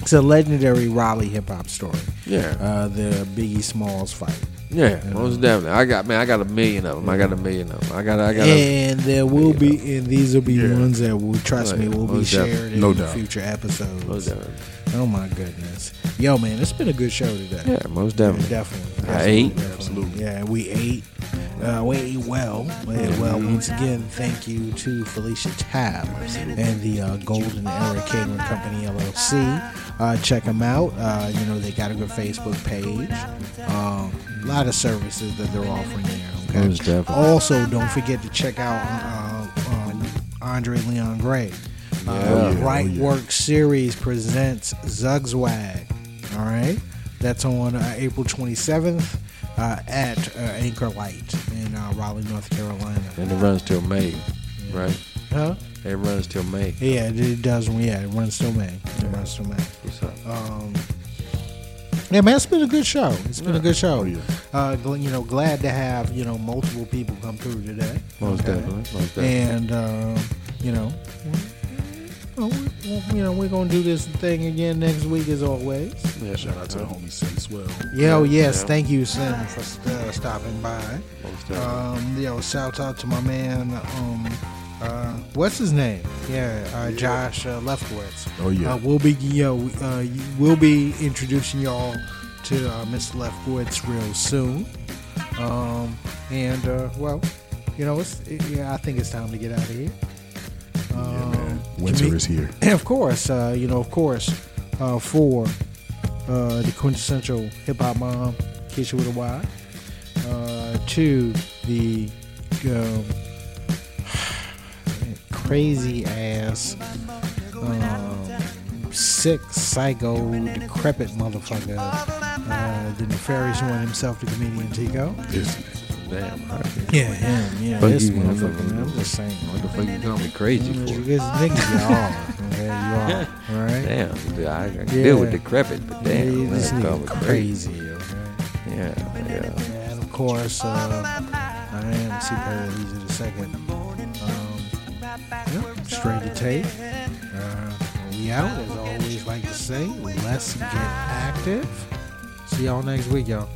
S1: it's a legendary Raleigh hip hop story.
S3: Yeah.
S1: Uh, the Biggie Smalls fight.
S3: Yeah, most definitely. I got man, I got a million of them. I got a million of them. I got, I got. A,
S1: and there will be, and these will be
S5: Yeah.
S1: ones that will trust
S3: Oh,
S1: me
S3: yeah.
S1: will be
S3: Most definitely.
S1: shared in
S5: No doubt.
S1: future episodes.
S3: most definitely.
S1: Oh my goodness, yo man, it's been a good show today.
S3: Yeah, most
S1: Yeah,
S3: definitely.
S1: Definitely.
S3: I ate.
S5: Absolutely.
S1: Yeah, we ate. Uh, we ate well. We ate well. Once again, thank you to Felicia Tab and the uh, Golden Era Catering Company LLC. Uh, check them out. Uh, you know they got a good Facebook page. Um, a lot of services that they're offering there. Okay.
S3: Most definitely.
S1: Also, don't forget to check out uh, on Andre Leon Gray.
S3: Yeah.
S1: Uh,
S3: Oh,
S5: yeah,
S1: right
S5: yeah.
S1: Work Series presents Zugzwag. All right, that's on uh, April 27th uh, at uh, Anchor Light in uh, Raleigh, North Carolina.
S3: And it runs till May, right?
S1: Huh?
S3: It runs till May.
S1: Yeah, it, it does. Yeah, it runs till May. It runs till May.
S3: What's up?
S1: Um, yeah, man, it's been a good show. It's been a good show.
S5: Oh, yeah.
S1: uh, you know, glad to have you know multiple people come through today.
S3: Most
S1: Okay?
S3: definitely. Most definitely.
S1: And uh, you know, well, we- well, you know, we're gonna do this thing again next week as always.
S3: yeah,
S5: Shout out to the homie Sim Swell.
S1: Yo, yes,
S3: yeah.
S1: thank you, Sim, for uh, stopping by. Um, yo, shout out to my man. Um, uh, what's his name? Yeah, uh, Josh uh, Lefkowitz.
S5: Oh, yeah.
S1: Uh, we'll be yo, uh, we'll be introducing y'all to uh, Mr. Lefkowitz real soon. Um, and uh, well, you know, it's it, yeah, I think it's time to get out of here. Um.
S5: Winter is here.
S1: and of course, uh, you know, of course, uh, for uh, the quintessential hip hop mom, Keisha with a Y, uh, to the um, crazy ass, um, sick, psycho, decrepit motherfucker, uh, the nefarious one himself, the comedian Tico.
S5: Nigga.
S3: Damn. Right.
S1: Yeah, him. Yeah,
S3: Fuck
S1: this
S3: you,
S1: motherfucker. Man, I'm just saying.
S3: What the fuck you call me crazy for?
S1: Because niggas, you are. Okay, you are. All right.
S3: Damn, dude, I, I can
S1: Yeah.
S3: deal with decrepit, but damn,
S1: Yeah, this
S3: call me
S1: nigga crazy. Okay.
S3: Yeah, yeah.
S1: And of course, uh, I am C. Perry Leisure the second. Um, yeah, straight to tape. Uh, we out, as I always like to say. Let's get active. See y'all next week, y'all.